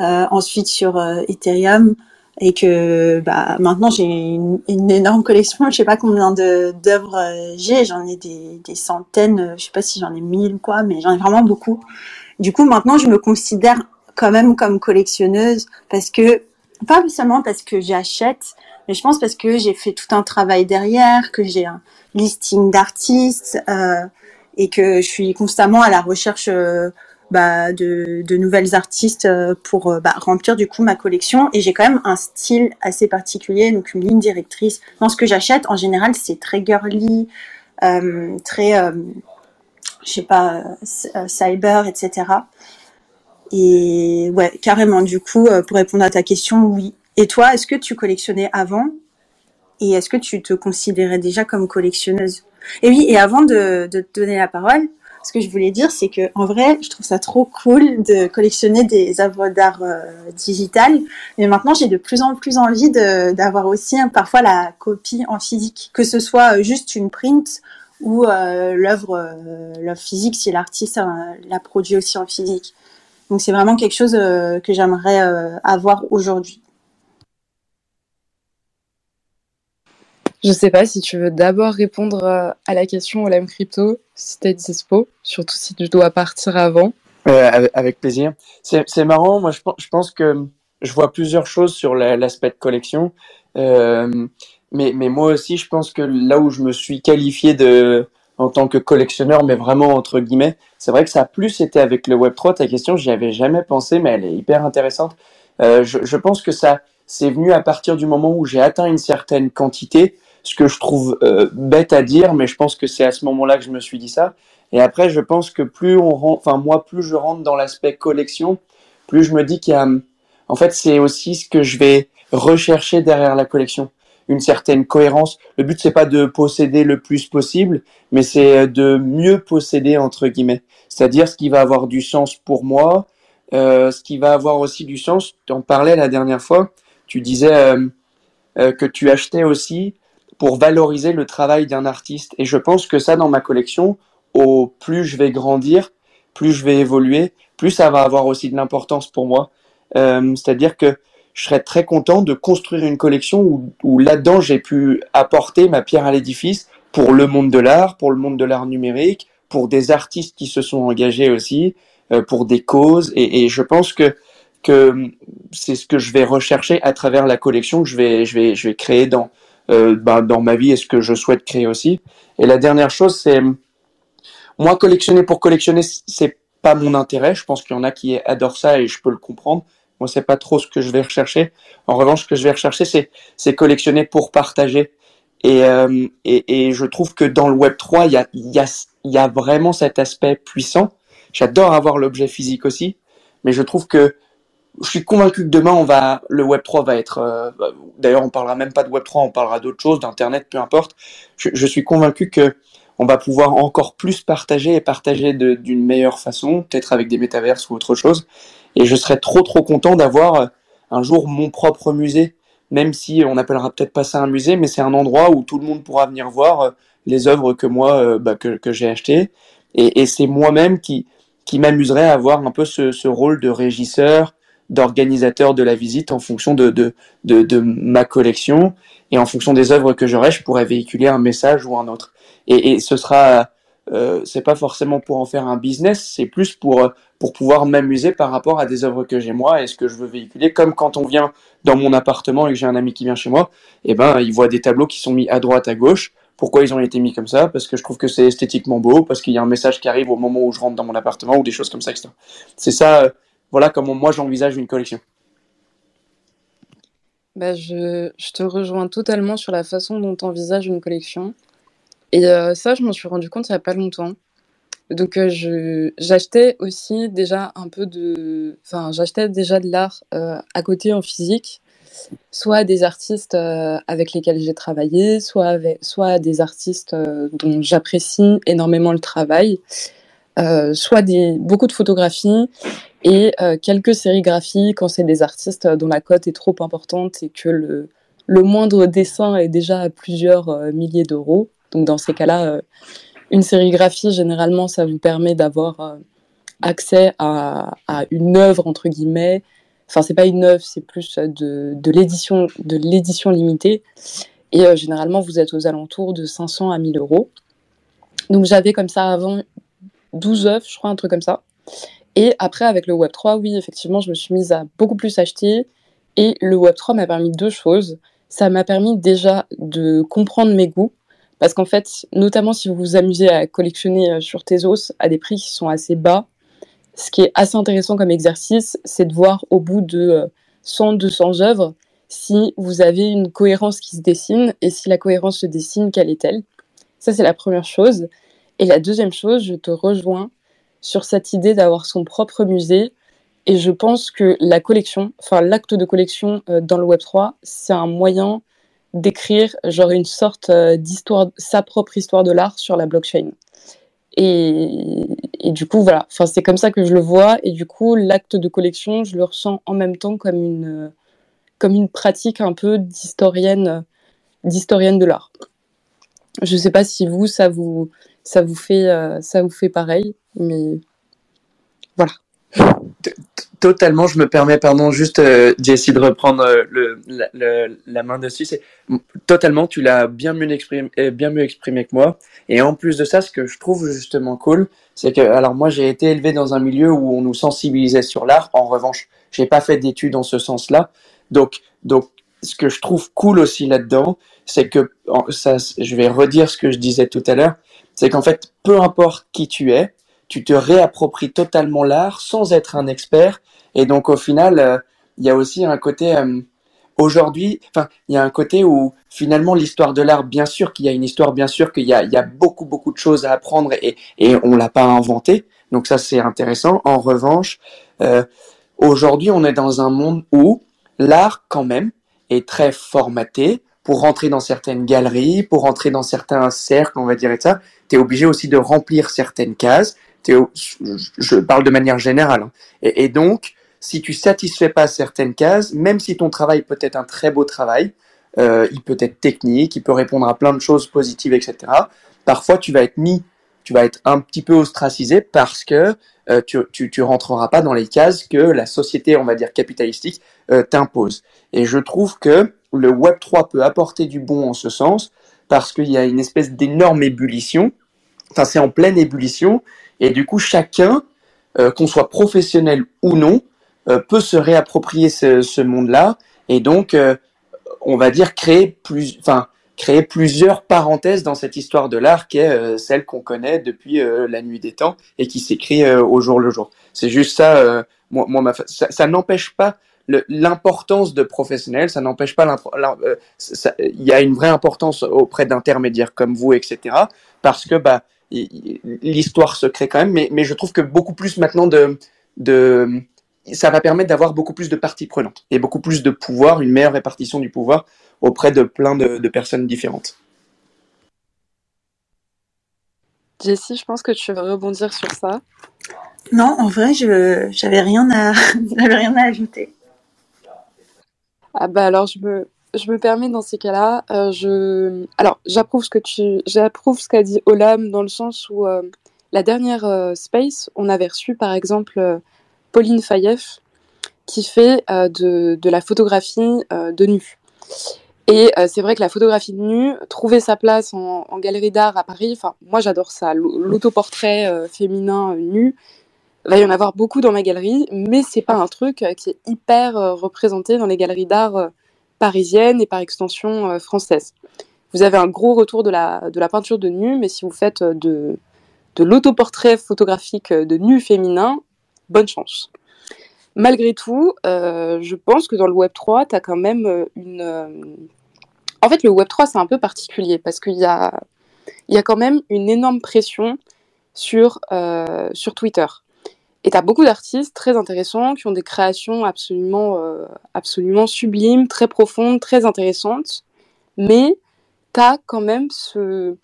euh, ensuite sur Ethereum, et que bah, maintenant j'ai une, énorme collection. Je sais pas combien d'œuvres j'ai. J'en ai des, centaines. Je sais pas si j'en ai mille ou quoi, mais j'en ai vraiment beaucoup. Du coup, maintenant, je me considère quand même comme collectionneuse parce que pas seulement parce que j'achète, mais je pense parce que j'ai fait tout un travail derrière, que j'ai un listing d'artistes euh, et que je suis constamment à la recherche euh, bah, de, de, nouvelles artistes euh, pour euh, bah, remplir du coup ma collection. Et j'ai quand même un style assez particulier, donc une ligne directrice. Dans ce que j'achète, en général, c'est très girly, euh, très, je sais pas, cyber, etc. Et ouais, carrément. Du coup, pour répondre à ta question, oui, et toi, est-ce que tu collectionnais avant? Et est-ce que tu te considérais déjà comme collectionneuse? Et oui, et avant de, te donner la parole, ce que je voulais dire, c'est que en vrai, je trouve ça trop cool de collectionner des œuvres d'art euh, digitales. Mais maintenant, j'ai de plus en plus envie d'avoir aussi hein, parfois la copie en physique, que ce soit euh, juste une print ou euh, l'œuvre l'œuvre physique si l'artiste l'a produit aussi en physique. Donc c'est vraiment quelque chose que j'aimerais avoir aujourd'hui. Je sais pas si tu veux d'abord répondre à la question LM Crypto, si t'es dispo, surtout si tu dois partir avant. Avec plaisir. C'est marrant, moi je, pense que je vois plusieurs choses sur l'aspect de collection. Euh, mais, mais moi aussi, je pense que là où je me suis qualifié de, en tant que collectionneur, mais vraiment entre guillemets, c'est vrai que ça a plus été avec le Web3. Ta question, j'y avais jamais pensé, mais elle est hyper intéressante. Euh, je pense que ça, c'est venu à partir du moment où j'ai atteint une certaine quantité ce que je trouve euh, bête à dire, mais je pense que c'est à ce moment-là que je me suis dit ça. Et après, je pense que plus on rentre, enfin moi, plus je rentre dans l'aspect collection, plus je me dis qu'il y a, en fait, c'est aussi ce que je vais rechercher derrière la collection, une certaine cohérence. Le but c'est pas de posséder le plus possible, mais c'est de mieux posséder entre guillemets, c'est-à-dire ce qui va avoir du sens pour moi, euh, ce qui va avoir aussi du sens. Tu en parlais la dernière fois, tu disais euh, euh que tu achetais aussi pour valoriser le travail d'un artiste. Et je pense que ça, dans ma collection, au plus je vais grandir, plus je vais évoluer, plus ça va avoir aussi de l'importance pour moi. Euh, C'est-à-dire que je serais très content de construire une collection où, là-dedans j'ai pu apporter ma pierre à l'édifice pour le monde de l'art, pour le monde de l'art numérique, pour des artistes qui se sont engagés aussi, euh, pour des causes. Et, je pense que c'est ce que je vais rechercher à travers la collection que je vais créer dans euh, bah, dans ma vie et ce que je souhaite créer aussi. Et la dernière chose, c'est moi collectionner pour collectionner, c'est pas mon intérêt. Je pense qu'il y en a qui adorent ça et je peux le comprendre. Moi, c'est pas trop ce que je vais rechercher. En revanche, ce que je vais rechercher, c'est c'est collectionner pour partager. Et, euh, et, et je trouve que dans le Web 3, il y a, y, a, y a vraiment cet aspect puissant. J'adore avoir l'objet physique aussi, mais je trouve que je suis convaincu que demain on va le Web 3 va être euh, d'ailleurs on parlera même pas de Web 3 on parlera d'autres choses d'internet peu importe. Je, suis convaincu que on va pouvoir encore plus partager et partager d'une meilleure façon peut-être avec des métaverses ou autre chose. Et je serais trop trop content d'avoir euh, un jour mon propre musée même si on appellera peut-être pas ça un musée mais c'est un endroit où tout le monde pourra venir voir euh, les œuvres que moi bah, que, j'ai achetées. Et, c'est moi-même qui qui m'amuserait à avoir un peu ce rôle de régisseur d'organisateur de la visite en fonction de, de, de, de, ma collection et en fonction des œuvres que j'aurai, je pourrais véhiculer un message ou un autre. Et, et ce sera, euh, c'est pas forcément pour en faire un business, c'est plus pour pour pouvoir m'amuser par rapport à des œuvres que j'ai moi et ce que je veux véhiculer. Comme quand on vient dans mon appartement et que j'ai un ami qui vient chez moi, et eh ben il voit des tableaux qui sont mis à droite, à gauche. Pourquoi ils ont été mis comme ça? Parce que je trouve que c'est esthétiquement beau, parce qu'il y a un message qui arrive au moment où je rentre dans mon appartement ou des choses comme ça, etc. C'est ça voilà comment moi j'envisage une collection. Bah, je, je, te rejoins totalement sur la façon dont tu envisages une collection. Et euh, ça, je m'en suis rendu compte il n'y a pas longtemps. Donc, euh, j'achetais aussi déjà un peu de. Enfin, j'achetais déjà de l'art euh, à côté en physique, soit des artistes euh, avec lesquels j'ai travaillé, soit, avec, soit des artistes dont j'apprécie énormément le travail. Soit des, beaucoup de photographies et euh, quelques sérigraphies quand c'est des artistes dont la cote est trop importante et que le, le moindre dessin est déjà à plusieurs euh, milliers d'euros. Donc dans ces cas-là, euh, une sérigraphie, généralement, ça vous permet d'avoir euh, accès à, à, une œuvre, entre guillemets. Enfin, c'est pas une œuvre, c'est plus de, de l'édition limitée. Et euh, généralement, vous êtes aux alentours de 500 à 1000 euros. Donc j'avais comme ça avant 12 œuvres, je crois, un truc comme ça. Et après, avec le Web3, oui, effectivement, je me suis mise à beaucoup plus acheter. Et le Web3 m'a permis deux choses ça m'a permis déjà de comprendre mes goûts. Parce qu'en fait, notamment si vous vous amusez à collectionner euh, sur Tezos à des prix qui sont assez bas, ce qui est assez intéressant comme exercice, c'est de voir au bout de 100, euh, 200 œuvres si vous avez une cohérence qui se dessine et si la cohérence se dessine, quelle est-elle Ça, c'est la première chose. Et la deuxième chose, je te rejoins sur cette idée d'avoir son propre musée et je pense que la collection, enfin l'acte de collection euh, dans le Web 3, c'est un moyen d'écrire genre une sorte euh, d'histoire, sa propre histoire de l'art sur la blockchain. Et, et du coup, voilà, enfin, c'est comme ça que je le vois. Et du coup, l'acte de collection, je le ressens en même temps comme une, comme une pratique un peu d'historienne, d'historienne de l'art. Je ne sais pas si vous, ça vous, ça vous fait, euh, ça vous fait pareil, mais voilà. Totalement, je me permets, pardon, juste euh, Jessie de reprendre euh, la, main dessus. C'est totalement, tu l'as bien mieux exprimé, euh, bien mieux exprimé que moi. Et en plus de ça, ce que je trouve justement cool, c'est que, alors moi, j'ai été élevé dans un milieu où on nous sensibilisait sur l'art. En revanche, j'ai pas fait d'études en ce sens-là. Donc, donc, ce que je trouve cool aussi là-dedans, c'est que ça, je vais redire ce que je disais tout à l'heure, c'est qu'en fait, peu importe qui tu es, tu te réappropries totalement l'art sans être un expert. Et donc au final, euh, il y a aussi un côté euh, aujourd'hui, enfin, il y a un côté où finalement l'histoire de l'art, bien sûr qu'il y a une histoire, bien sûr qu'il y a, beaucoup beaucoup de choses à apprendre et, et on l'a pas inventé. Donc ça c'est intéressant. En revanche, euh, aujourd'hui on est dans un monde où l'art quand même est très formaté pour rentrer dans certaines galeries, pour rentrer dans certains cercles, on va dire et ça, tu es obligé aussi de remplir certaines cases je parle de manière générale. Hein. Et, donc, si tu satisfais pas certaines cases, même si ton travail peut être un très beau travail, euh, il peut être technique, il peut répondre à plein de choses positives, etc. Parfois, tu vas être mis, tu vas être un petit peu ostracisé parce que euh, tu, tu, tu rentreras pas dans les cases que la société, on va dire capitalistique, euh, t'impose. Et je trouve que le Web 3 peut apporter du bon en ce sens parce qu'il y a une espèce d'énorme ébullition. Enfin, c'est en pleine ébullition et du coup, chacun, euh, qu'on soit professionnel ou non, euh, peut se réapproprier ce, ce monde-là et donc, euh, on va dire, créer, plus, enfin, créer plusieurs parenthèses dans cette histoire de l'art qui est euh, celle qu'on connaît depuis euh, la nuit des temps et qui s'écrit au jour le jour. C'est juste ça, moi, moi ça, ça n'empêche pas l'importance de professionnels, ça n'empêche pas il y a une vraie importance auprès d'intermédiaires comme vous, etc. Parce que bah l'histoire se crée quand même, mais, mais je trouve que beaucoup plus maintenant de, de ça va permettre d'avoir beaucoup plus de parties prenantes et beaucoup plus de pouvoir, une meilleure répartition du pouvoir auprès de plein de, de personnes différentes. Jessie, je pense que tu veux rebondir sur ça. Non, en vrai, je j'avais rien à j'avais rien à ajouter. Ah bah alors je me je me permets dans ces cas-là, euh, alors j'approuve ce que tu, j'approuve ce qu'a dit Olam dans le sens où euh, la dernière euh, Space, on avait reçu par exemple Pauline Fayeff qui fait de, la photographie de nu. Et c'est vrai que la photographie de nu, trouver sa place en, en galerie d'art à Paris, enfin moi j'adore ça, l'autoportrait féminin nu, va y en avoir beaucoup dans ma galerie, mais c'est pas un truc qui est hyper représenté dans les galeries d'art parisienne et par extension euh, française. Vous avez un gros retour de la, peinture de nu, mais si vous faites euh, de, de l'autoportrait photographique euh, de nu féminin, bonne chance. Malgré tout, je pense que dans le Web 3, tu as quand même une. En fait, le Web 3, c'est un peu particulier parce qu'il y a, y a quand même une énorme pression sur Twitter. Et tu as beaucoup d'artistes très intéressants qui ont des créations absolument, euh, absolument sublimes, très profondes, très intéressantes. Mais tu as quand même ce,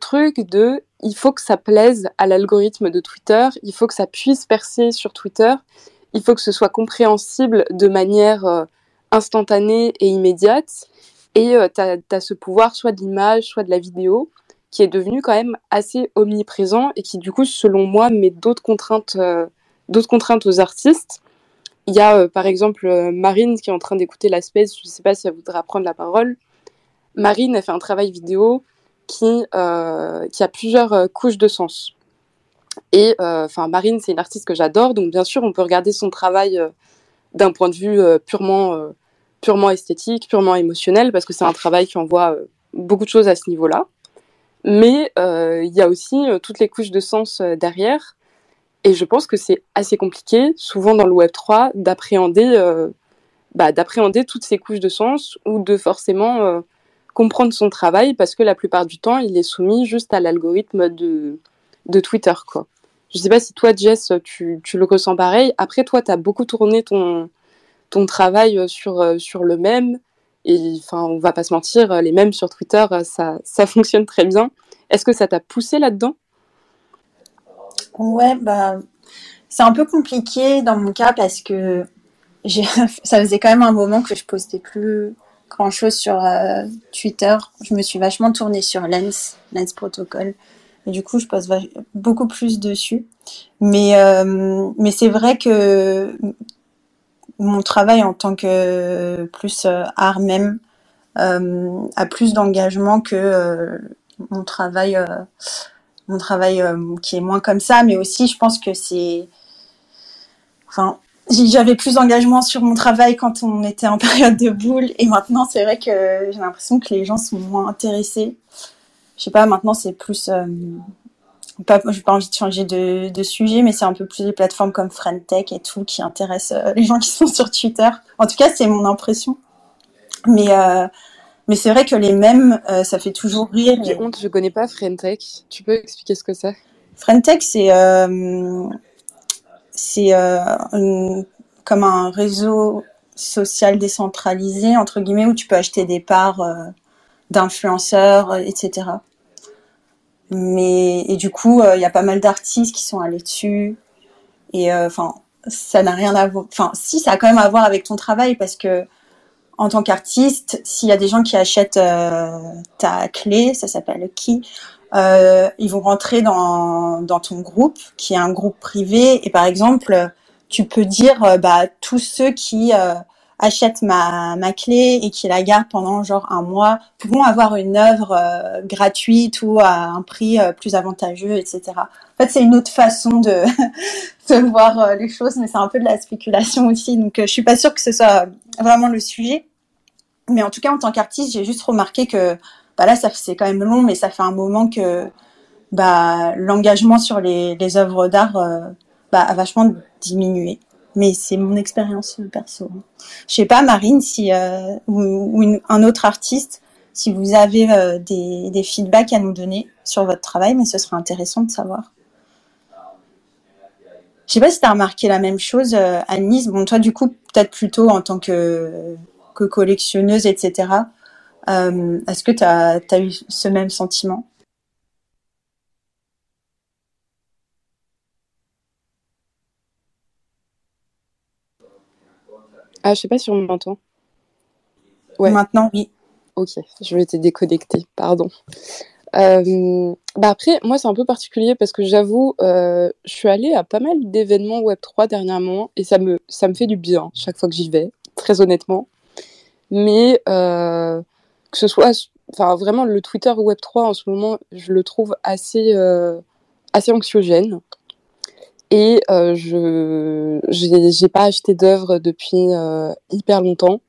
truc de il faut que ça plaise à l'algorithme de Twitter, il faut que ça puisse percer sur Twitter, il faut que ce soit compréhensible de manière euh, instantanée et immédiate. Et tu as, ce pouvoir soit de l'image, soit de la vidéo, qui est devenu quand même assez omniprésent et qui, du coup, selon moi, met d'autres contraintes, d'autres contraintes aux artistes. Il y a, par exemple, Marine qui est en train d'écouter la space, je ne sais pas si elle voudra prendre la parole. Marine a fait un travail vidéo qui, qui a plusieurs couches de sens. Et euh, enfin, Marine, c'est une artiste que j'adore, donc bien sûr, on peut regarder son travail euh, d'un point de vue euh, purement, purement esthétique, purement émotionnel, parce que c'est un travail qui envoie beaucoup de choses à ce niveau-là. Mais il y a aussi toutes les couches de sens derrière. Et je pense que c'est assez compliqué, souvent dans le Web 3, d'appréhender bah, d'appréhender toutes ces couches de sens ou de forcément comprendre son travail parce que la plupart du temps, il est soumis juste à l'algorithme de, de Twitter, quoi. Je sais pas si toi, Jess, tu, tu le ressens pareil. Après, toi, tu as beaucoup tourné ton, ton travail euh, sur, euh, sur le même. Et enfin, on va pas se mentir, les mêmes sur Twitter, euh, ça, ça fonctionne très bien. Est-ce que ça t'a poussé là-dedans? Ouais, bah, c'est un peu compliqué dans mon cas parce que ça faisait quand même un moment que je postais plus grand chose sur Twitter. Je me suis vachement tournée sur Lens, Lens Protocol. Et du coup, je passe beaucoup plus dessus. Mais, euh, mais c'est vrai que mon travail en tant que plus euh, art même euh, a plus d'engagement que mon travail, mon travail qui est moins comme ça. Mais aussi, je pense que c'est, enfin, j'avais plus d'engagement sur mon travail quand on était en période de boule et maintenant c'est vrai que j'ai l'impression que les gens sont moins intéressés je sais pas, maintenant c'est plus. Euh, pas, j'ai pas envie de changer de, de sujet, mais c'est un peu plus des plateformes comme Friendtech et tout qui intéressent euh, les gens qui sont sur Twitter. En tout cas, c'est mon impression. Mais, euh, mais c'est vrai que les mêmes, euh, ça fait toujours rire. J'ai honte, je connais pas Friendtech. Tu peux expliquer ce que c'est? Friendtech, c'est c'est comme un réseau social décentralisé entre guillemets où tu peux acheter des parts d'influenceurs, etc. Mais et du coup, euh, il y a pas mal d'artistes qui sont allés dessus. Et euh, enfin, ça n'a rien à voir. Enfin, si, ça a quand même à voir avec ton travail parce que en tant qu'artiste, s'il y a des gens qui achètent euh, ta clé, ça s'appelle qui, euh, ils vont rentrer dans, ton groupe, qui est un groupe privé. Et par exemple, tu peux dire, bah, tous ceux qui achètent ma, ma clé et qui la gardent pendant genre un mois pourront avoir une œuvre euh, gratuite ou à un prix euh, plus avantageux, etc. En fait, c'est une autre façon de, de voir euh, les choses, mais c'est un peu de la spéculation aussi. Donc, je suis pas sûre que ce soit vraiment le sujet. Mais en tout cas, en tant qu'artiste, j'ai juste remarqué que bah là, c'est quand même long, mais ça fait un moment que bah, l'engagement sur les, les œuvres d'art bah, a vachement diminué mais c'est mon expérience perso. Je sais pas, Marine, si euh, ou, un autre artiste, si vous avez euh, des, des, feedbacks à nous donner sur votre travail, mais ce serait intéressant de savoir. Je sais pas si tu as remarqué la même chose, euh, Anise. Bon, toi, du coup, peut-être plutôt en tant que, que collectionneuse, etc. Est-ce que tu as, as eu ce même sentiment? Ah, je sais pas si on m'entend. Ouais. Maintenant, oui. Ok, je vais te déconnecter, pardon. Euh, bah après, moi, c'est un peu particulier parce que j'avoue, euh, je suis allée à pas mal d'événements Web3 dernièrement et ça me, ça me fait du bien chaque fois que j'y vais, très honnêtement. Mais euh, que ce soit, enfin, vraiment, le Twitter Web3 en ce moment, je le trouve assez, assez anxiogène. Et euh, je j'ai pas acheté d'œuvre depuis euh, hyper longtemps.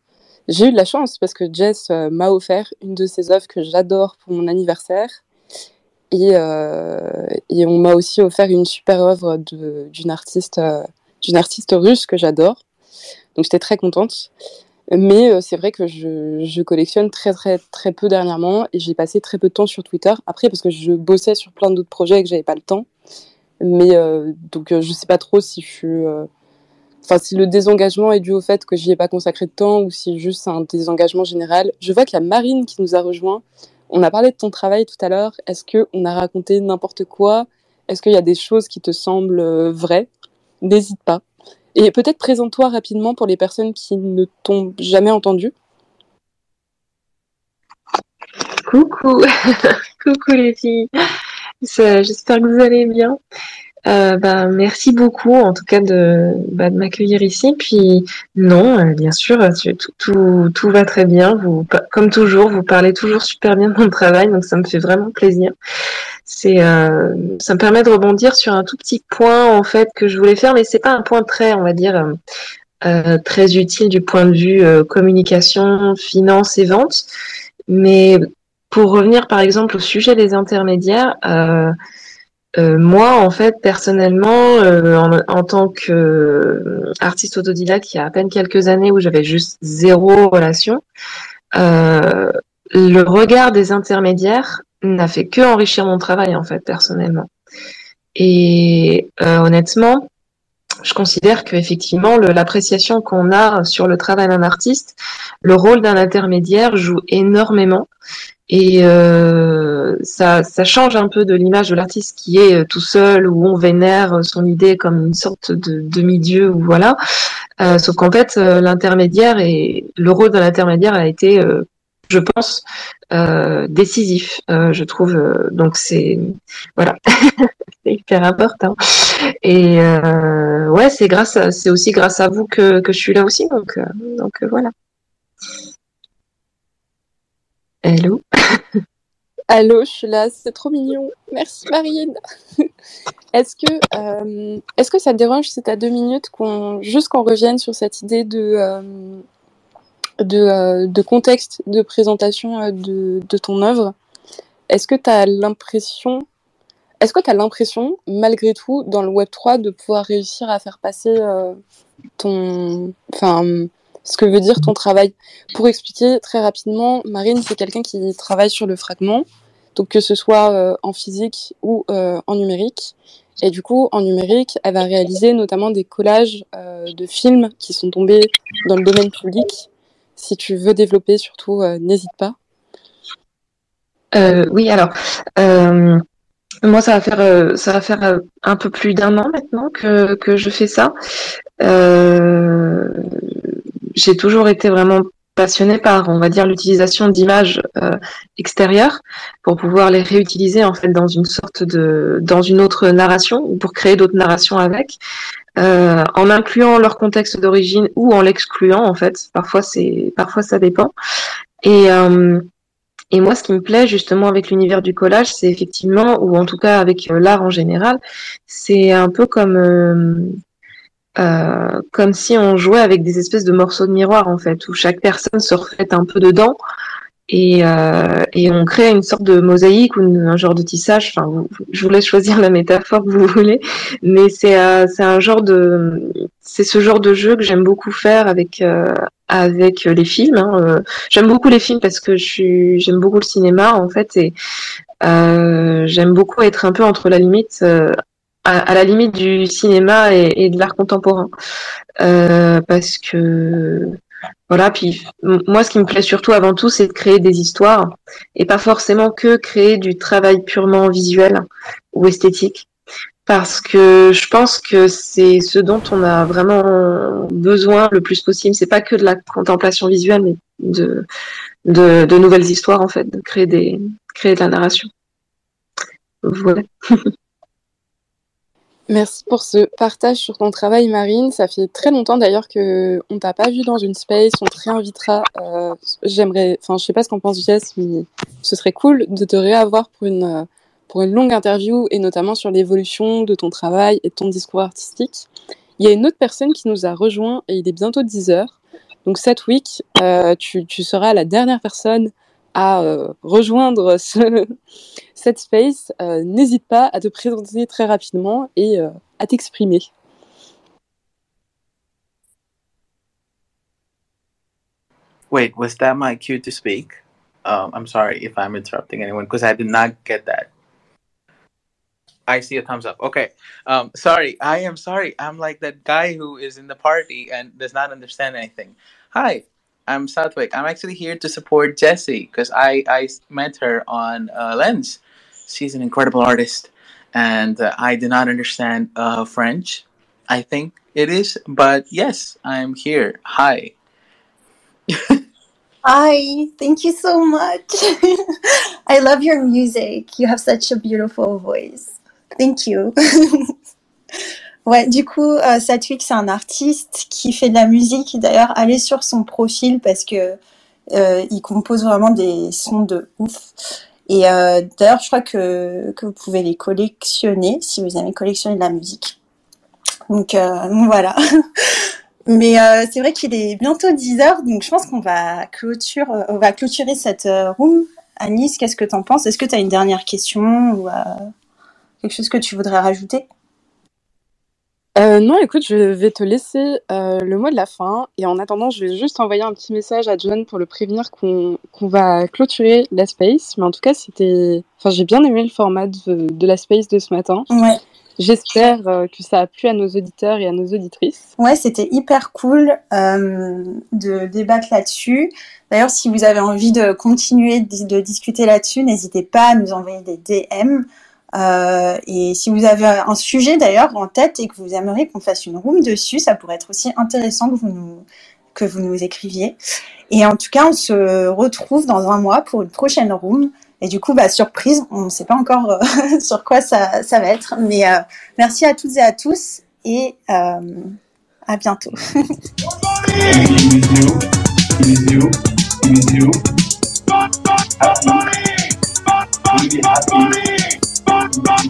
J'ai eu de la chance parce que Jess euh, m'a offert une de ses œuvres que j'adore pour mon anniversaire. Et, euh, on m'a aussi offert une super œuvre d'une artiste, d'une artiste russe que j'adore. Donc j'étais très contente. Mais c'est vrai que je, collectionne très très très peu dernièrement et j'ai passé très peu de temps sur Twitter. Après parce que je bossais sur plein d'autres projets et que j'avais pas le temps. Mais euh, donc euh, je sais pas trop si je suis euh, enfin si le désengagement est dû au fait que j'y ai pas consacré de temps ou si juste un désengagement général. Je vois qu'il y a Marine qui nous a rejoint. On a parlé de ton travail tout à l'heure. Est-ce que on a raconté n'importe quoi? Est-ce qu'il y a des choses qui te semblent vraies? N'hésite pas. Et peut-être présente-toi rapidement pour les personnes qui ne t'ont jamais entendu. Coucou, coucou les filles. J'espère que vous allez bien. Euh, bah, merci beaucoup en tout cas de, bah, m'accueillir ici. Puis non, euh, bien sûr, tout, tout, va très bien. Vous, comme toujours, vous parlez toujours super bien de mon travail, donc ça me fait vraiment plaisir. C'est, euh, ça me permet de rebondir sur un tout petit point en fait que je voulais faire, mais c'est pas un point très, on va dire, euh, très utile du point de vue euh, communication, finance et vente. Mais pour revenir par exemple au sujet des intermédiaires. Euh, euh, moi, en fait, personnellement, euh, en, tant qu'artiste autodidacte, il y a à peine quelques années où j'avais juste zéro relation, euh, le regard des intermédiaires n'a fait que enrichir mon travail, en fait, personnellement. Et honnêtement, je considère qu'effectivement, l'appréciation qu'on a sur le travail d'un artiste, le rôle d'un intermédiaire joue énormément. Et euh, ça, change un peu de l'image de l'artiste qui est euh, tout seul, où on vénère son idée comme une sorte de demi-dieu, ou voilà. Euh, sauf qu'en fait, euh, l'intermédiaire et le rôle de l'intermédiaire a été, euh, je pense, décisif. je trouve. donc c'est voilà, c'est hyper important. Et ouais, c'est grâce, c'est aussi grâce à vous que, je suis là aussi. Donc voilà. Hello. Allô, je suis là, c'est trop mignon. Merci Marine. est-ce que, euh, est-ce que ça te dérange si tu deux minutes qu'on, juste qu'on revienne sur cette idée de, euh, de, euh, de, contexte de présentation de, ton œuvre? Est-ce que tu as l'impression, est-ce que tu l'impression, malgré tout, dans le Web3, de pouvoir réussir à faire passer ton, enfin, ce que veut dire ton travail. Pour expliquer très rapidement, Marine, c'est quelqu'un qui travaille sur le fragment, donc que ce soit euh, en physique ou euh, en numérique. Et du coup, en numérique, elle va réaliser notamment des collages euh, de films qui sont tombés dans le domaine public. Si tu veux développer, surtout, n'hésite pas. oui, alors, moi, ça va faire, un peu plus d'un an maintenant que, que je fais ça. Euh, j'ai toujours été vraiment passionnée par, on va dire, l'utilisation d'images euh, extérieures pour pouvoir les réutiliser en fait dans une sorte de, dans une autre narration ou pour créer d'autres narrations avec, euh, en incluant leur contexte d'origine ou en l'excluant en fait. Parfois c'est, parfois ça dépend. Et euh, et moi, ce qui me plaît justement avec l'univers du collage, c'est effectivement, ou en tout cas avec l'art en général, c'est un peu comme euh, comme si on jouait avec des espèces de morceaux de miroir en fait, où chaque personne se reflète un peu dedans et, euh, et on crée une sorte de mosaïque ou un genre de tissage. Enfin, je vous laisse choisir la métaphore que vous voulez, mais c'est euh, c'est un genre de c'est ce genre de jeu que j'aime beaucoup faire avec euh, avec les films. Hein. Euh, j'aime beaucoup les films parce que je j'aime beaucoup le cinéma en fait et j'aime beaucoup être un peu entre la limite à, la limite du cinéma et, de l'art contemporain. Euh, parce que voilà, puis moi ce qui me plaît surtout avant tout, c'est de créer des histoires et pas forcément que créer du travail purement visuel ou esthétique. Parce que je pense que c'est ce dont on a vraiment besoin le plus possible. C'est pas que de la contemplation visuelle, mais de, de, de nouvelles histoires en fait, de créer des créer de la narration. Voilà. Merci pour ce partage sur ton travail, Marine. Ça fait très longtemps d'ailleurs que on t'a pas vu dans une space. On te réinvitera. Euh, J'aimerais, enfin, je sais pas ce qu'en pense Jess, mais ce serait cool de te réavoir pour une pour une longue interview et notamment sur l'évolution de ton travail et de ton discours artistique. Il y a une autre personne qui nous a rejoint et il est bientôt 10 heures. Donc cette week, euh, tu, tu seras la dernière personne euh, rejoindre ce, cette space, euh, n'hésite pas à te présenter très rapidement et euh, à t'exprimer. Wait, was that my cue to speak? Um, I'm sorry if I'm interrupting anyone because I did not get that. I see a thumbs up. Okay. Um, sorry. I am sorry. I'm like that guy who is in the party and does not understand anything. Hi, I'm Southwick. I'm actually here to support Jessie because I, I met her on uh, Lens. She's an incredible artist, and uh, I do not understand uh, French. I think it is, but yes, I'm here. Hi. Hi, thank you so much. I love your music. You have such a beautiful voice. Thank you. ouais, du coup, euh, Satwik, c'est un artiste qui fait de la musique. D'ailleurs, allez sur son profil parce que euh, il compose vraiment des sons de ouf. Et euh, d'ailleurs, je crois que, que vous pouvez les collectionner si vous aimez collectionner de la musique. Donc, euh, voilà. Mais euh, c'est vrai qu'il est bientôt 10 heures, donc je pense qu'on va, clôture, euh, on va clôturer cette euh, room. Alice, qu'est-ce que tu en penses? Est-ce que tu as une dernière question ou euh, quelque chose que tu voudrais rajouter? Euh, non, écoute, je vais te laisser euh, le mot de la fin. Et en attendant, je vais juste envoyer un petit message à John pour le prévenir qu'on qu'on va clôturer la space. Mais en tout cas, c'était. Enfin, j'ai bien aimé le format de, de la space de ce matin. Ouais. J'espère euh, que ça a plu à nos auditeurs et à nos auditrices. Ouais, c'était hyper cool de débattre là-dessus. D'ailleurs, si vous avez envie de continuer de, de discuter là-dessus, n'hésitez pas à nous envoyer des DM. Euh, et si vous avez un sujet d'ailleurs en tête et que vous aimeriez qu'on fasse une room dessus, ça pourrait être aussi intéressant que vous nous que vous nous écriviez. Et en tout cas, on se retrouve dans un mois pour une prochaine room. Et du coup, bah, surprise, on ne sait pas encore euh, sur quoi ça, ça va être. Mais euh, merci à toutes et à tous et euh, à bientôt. Bye.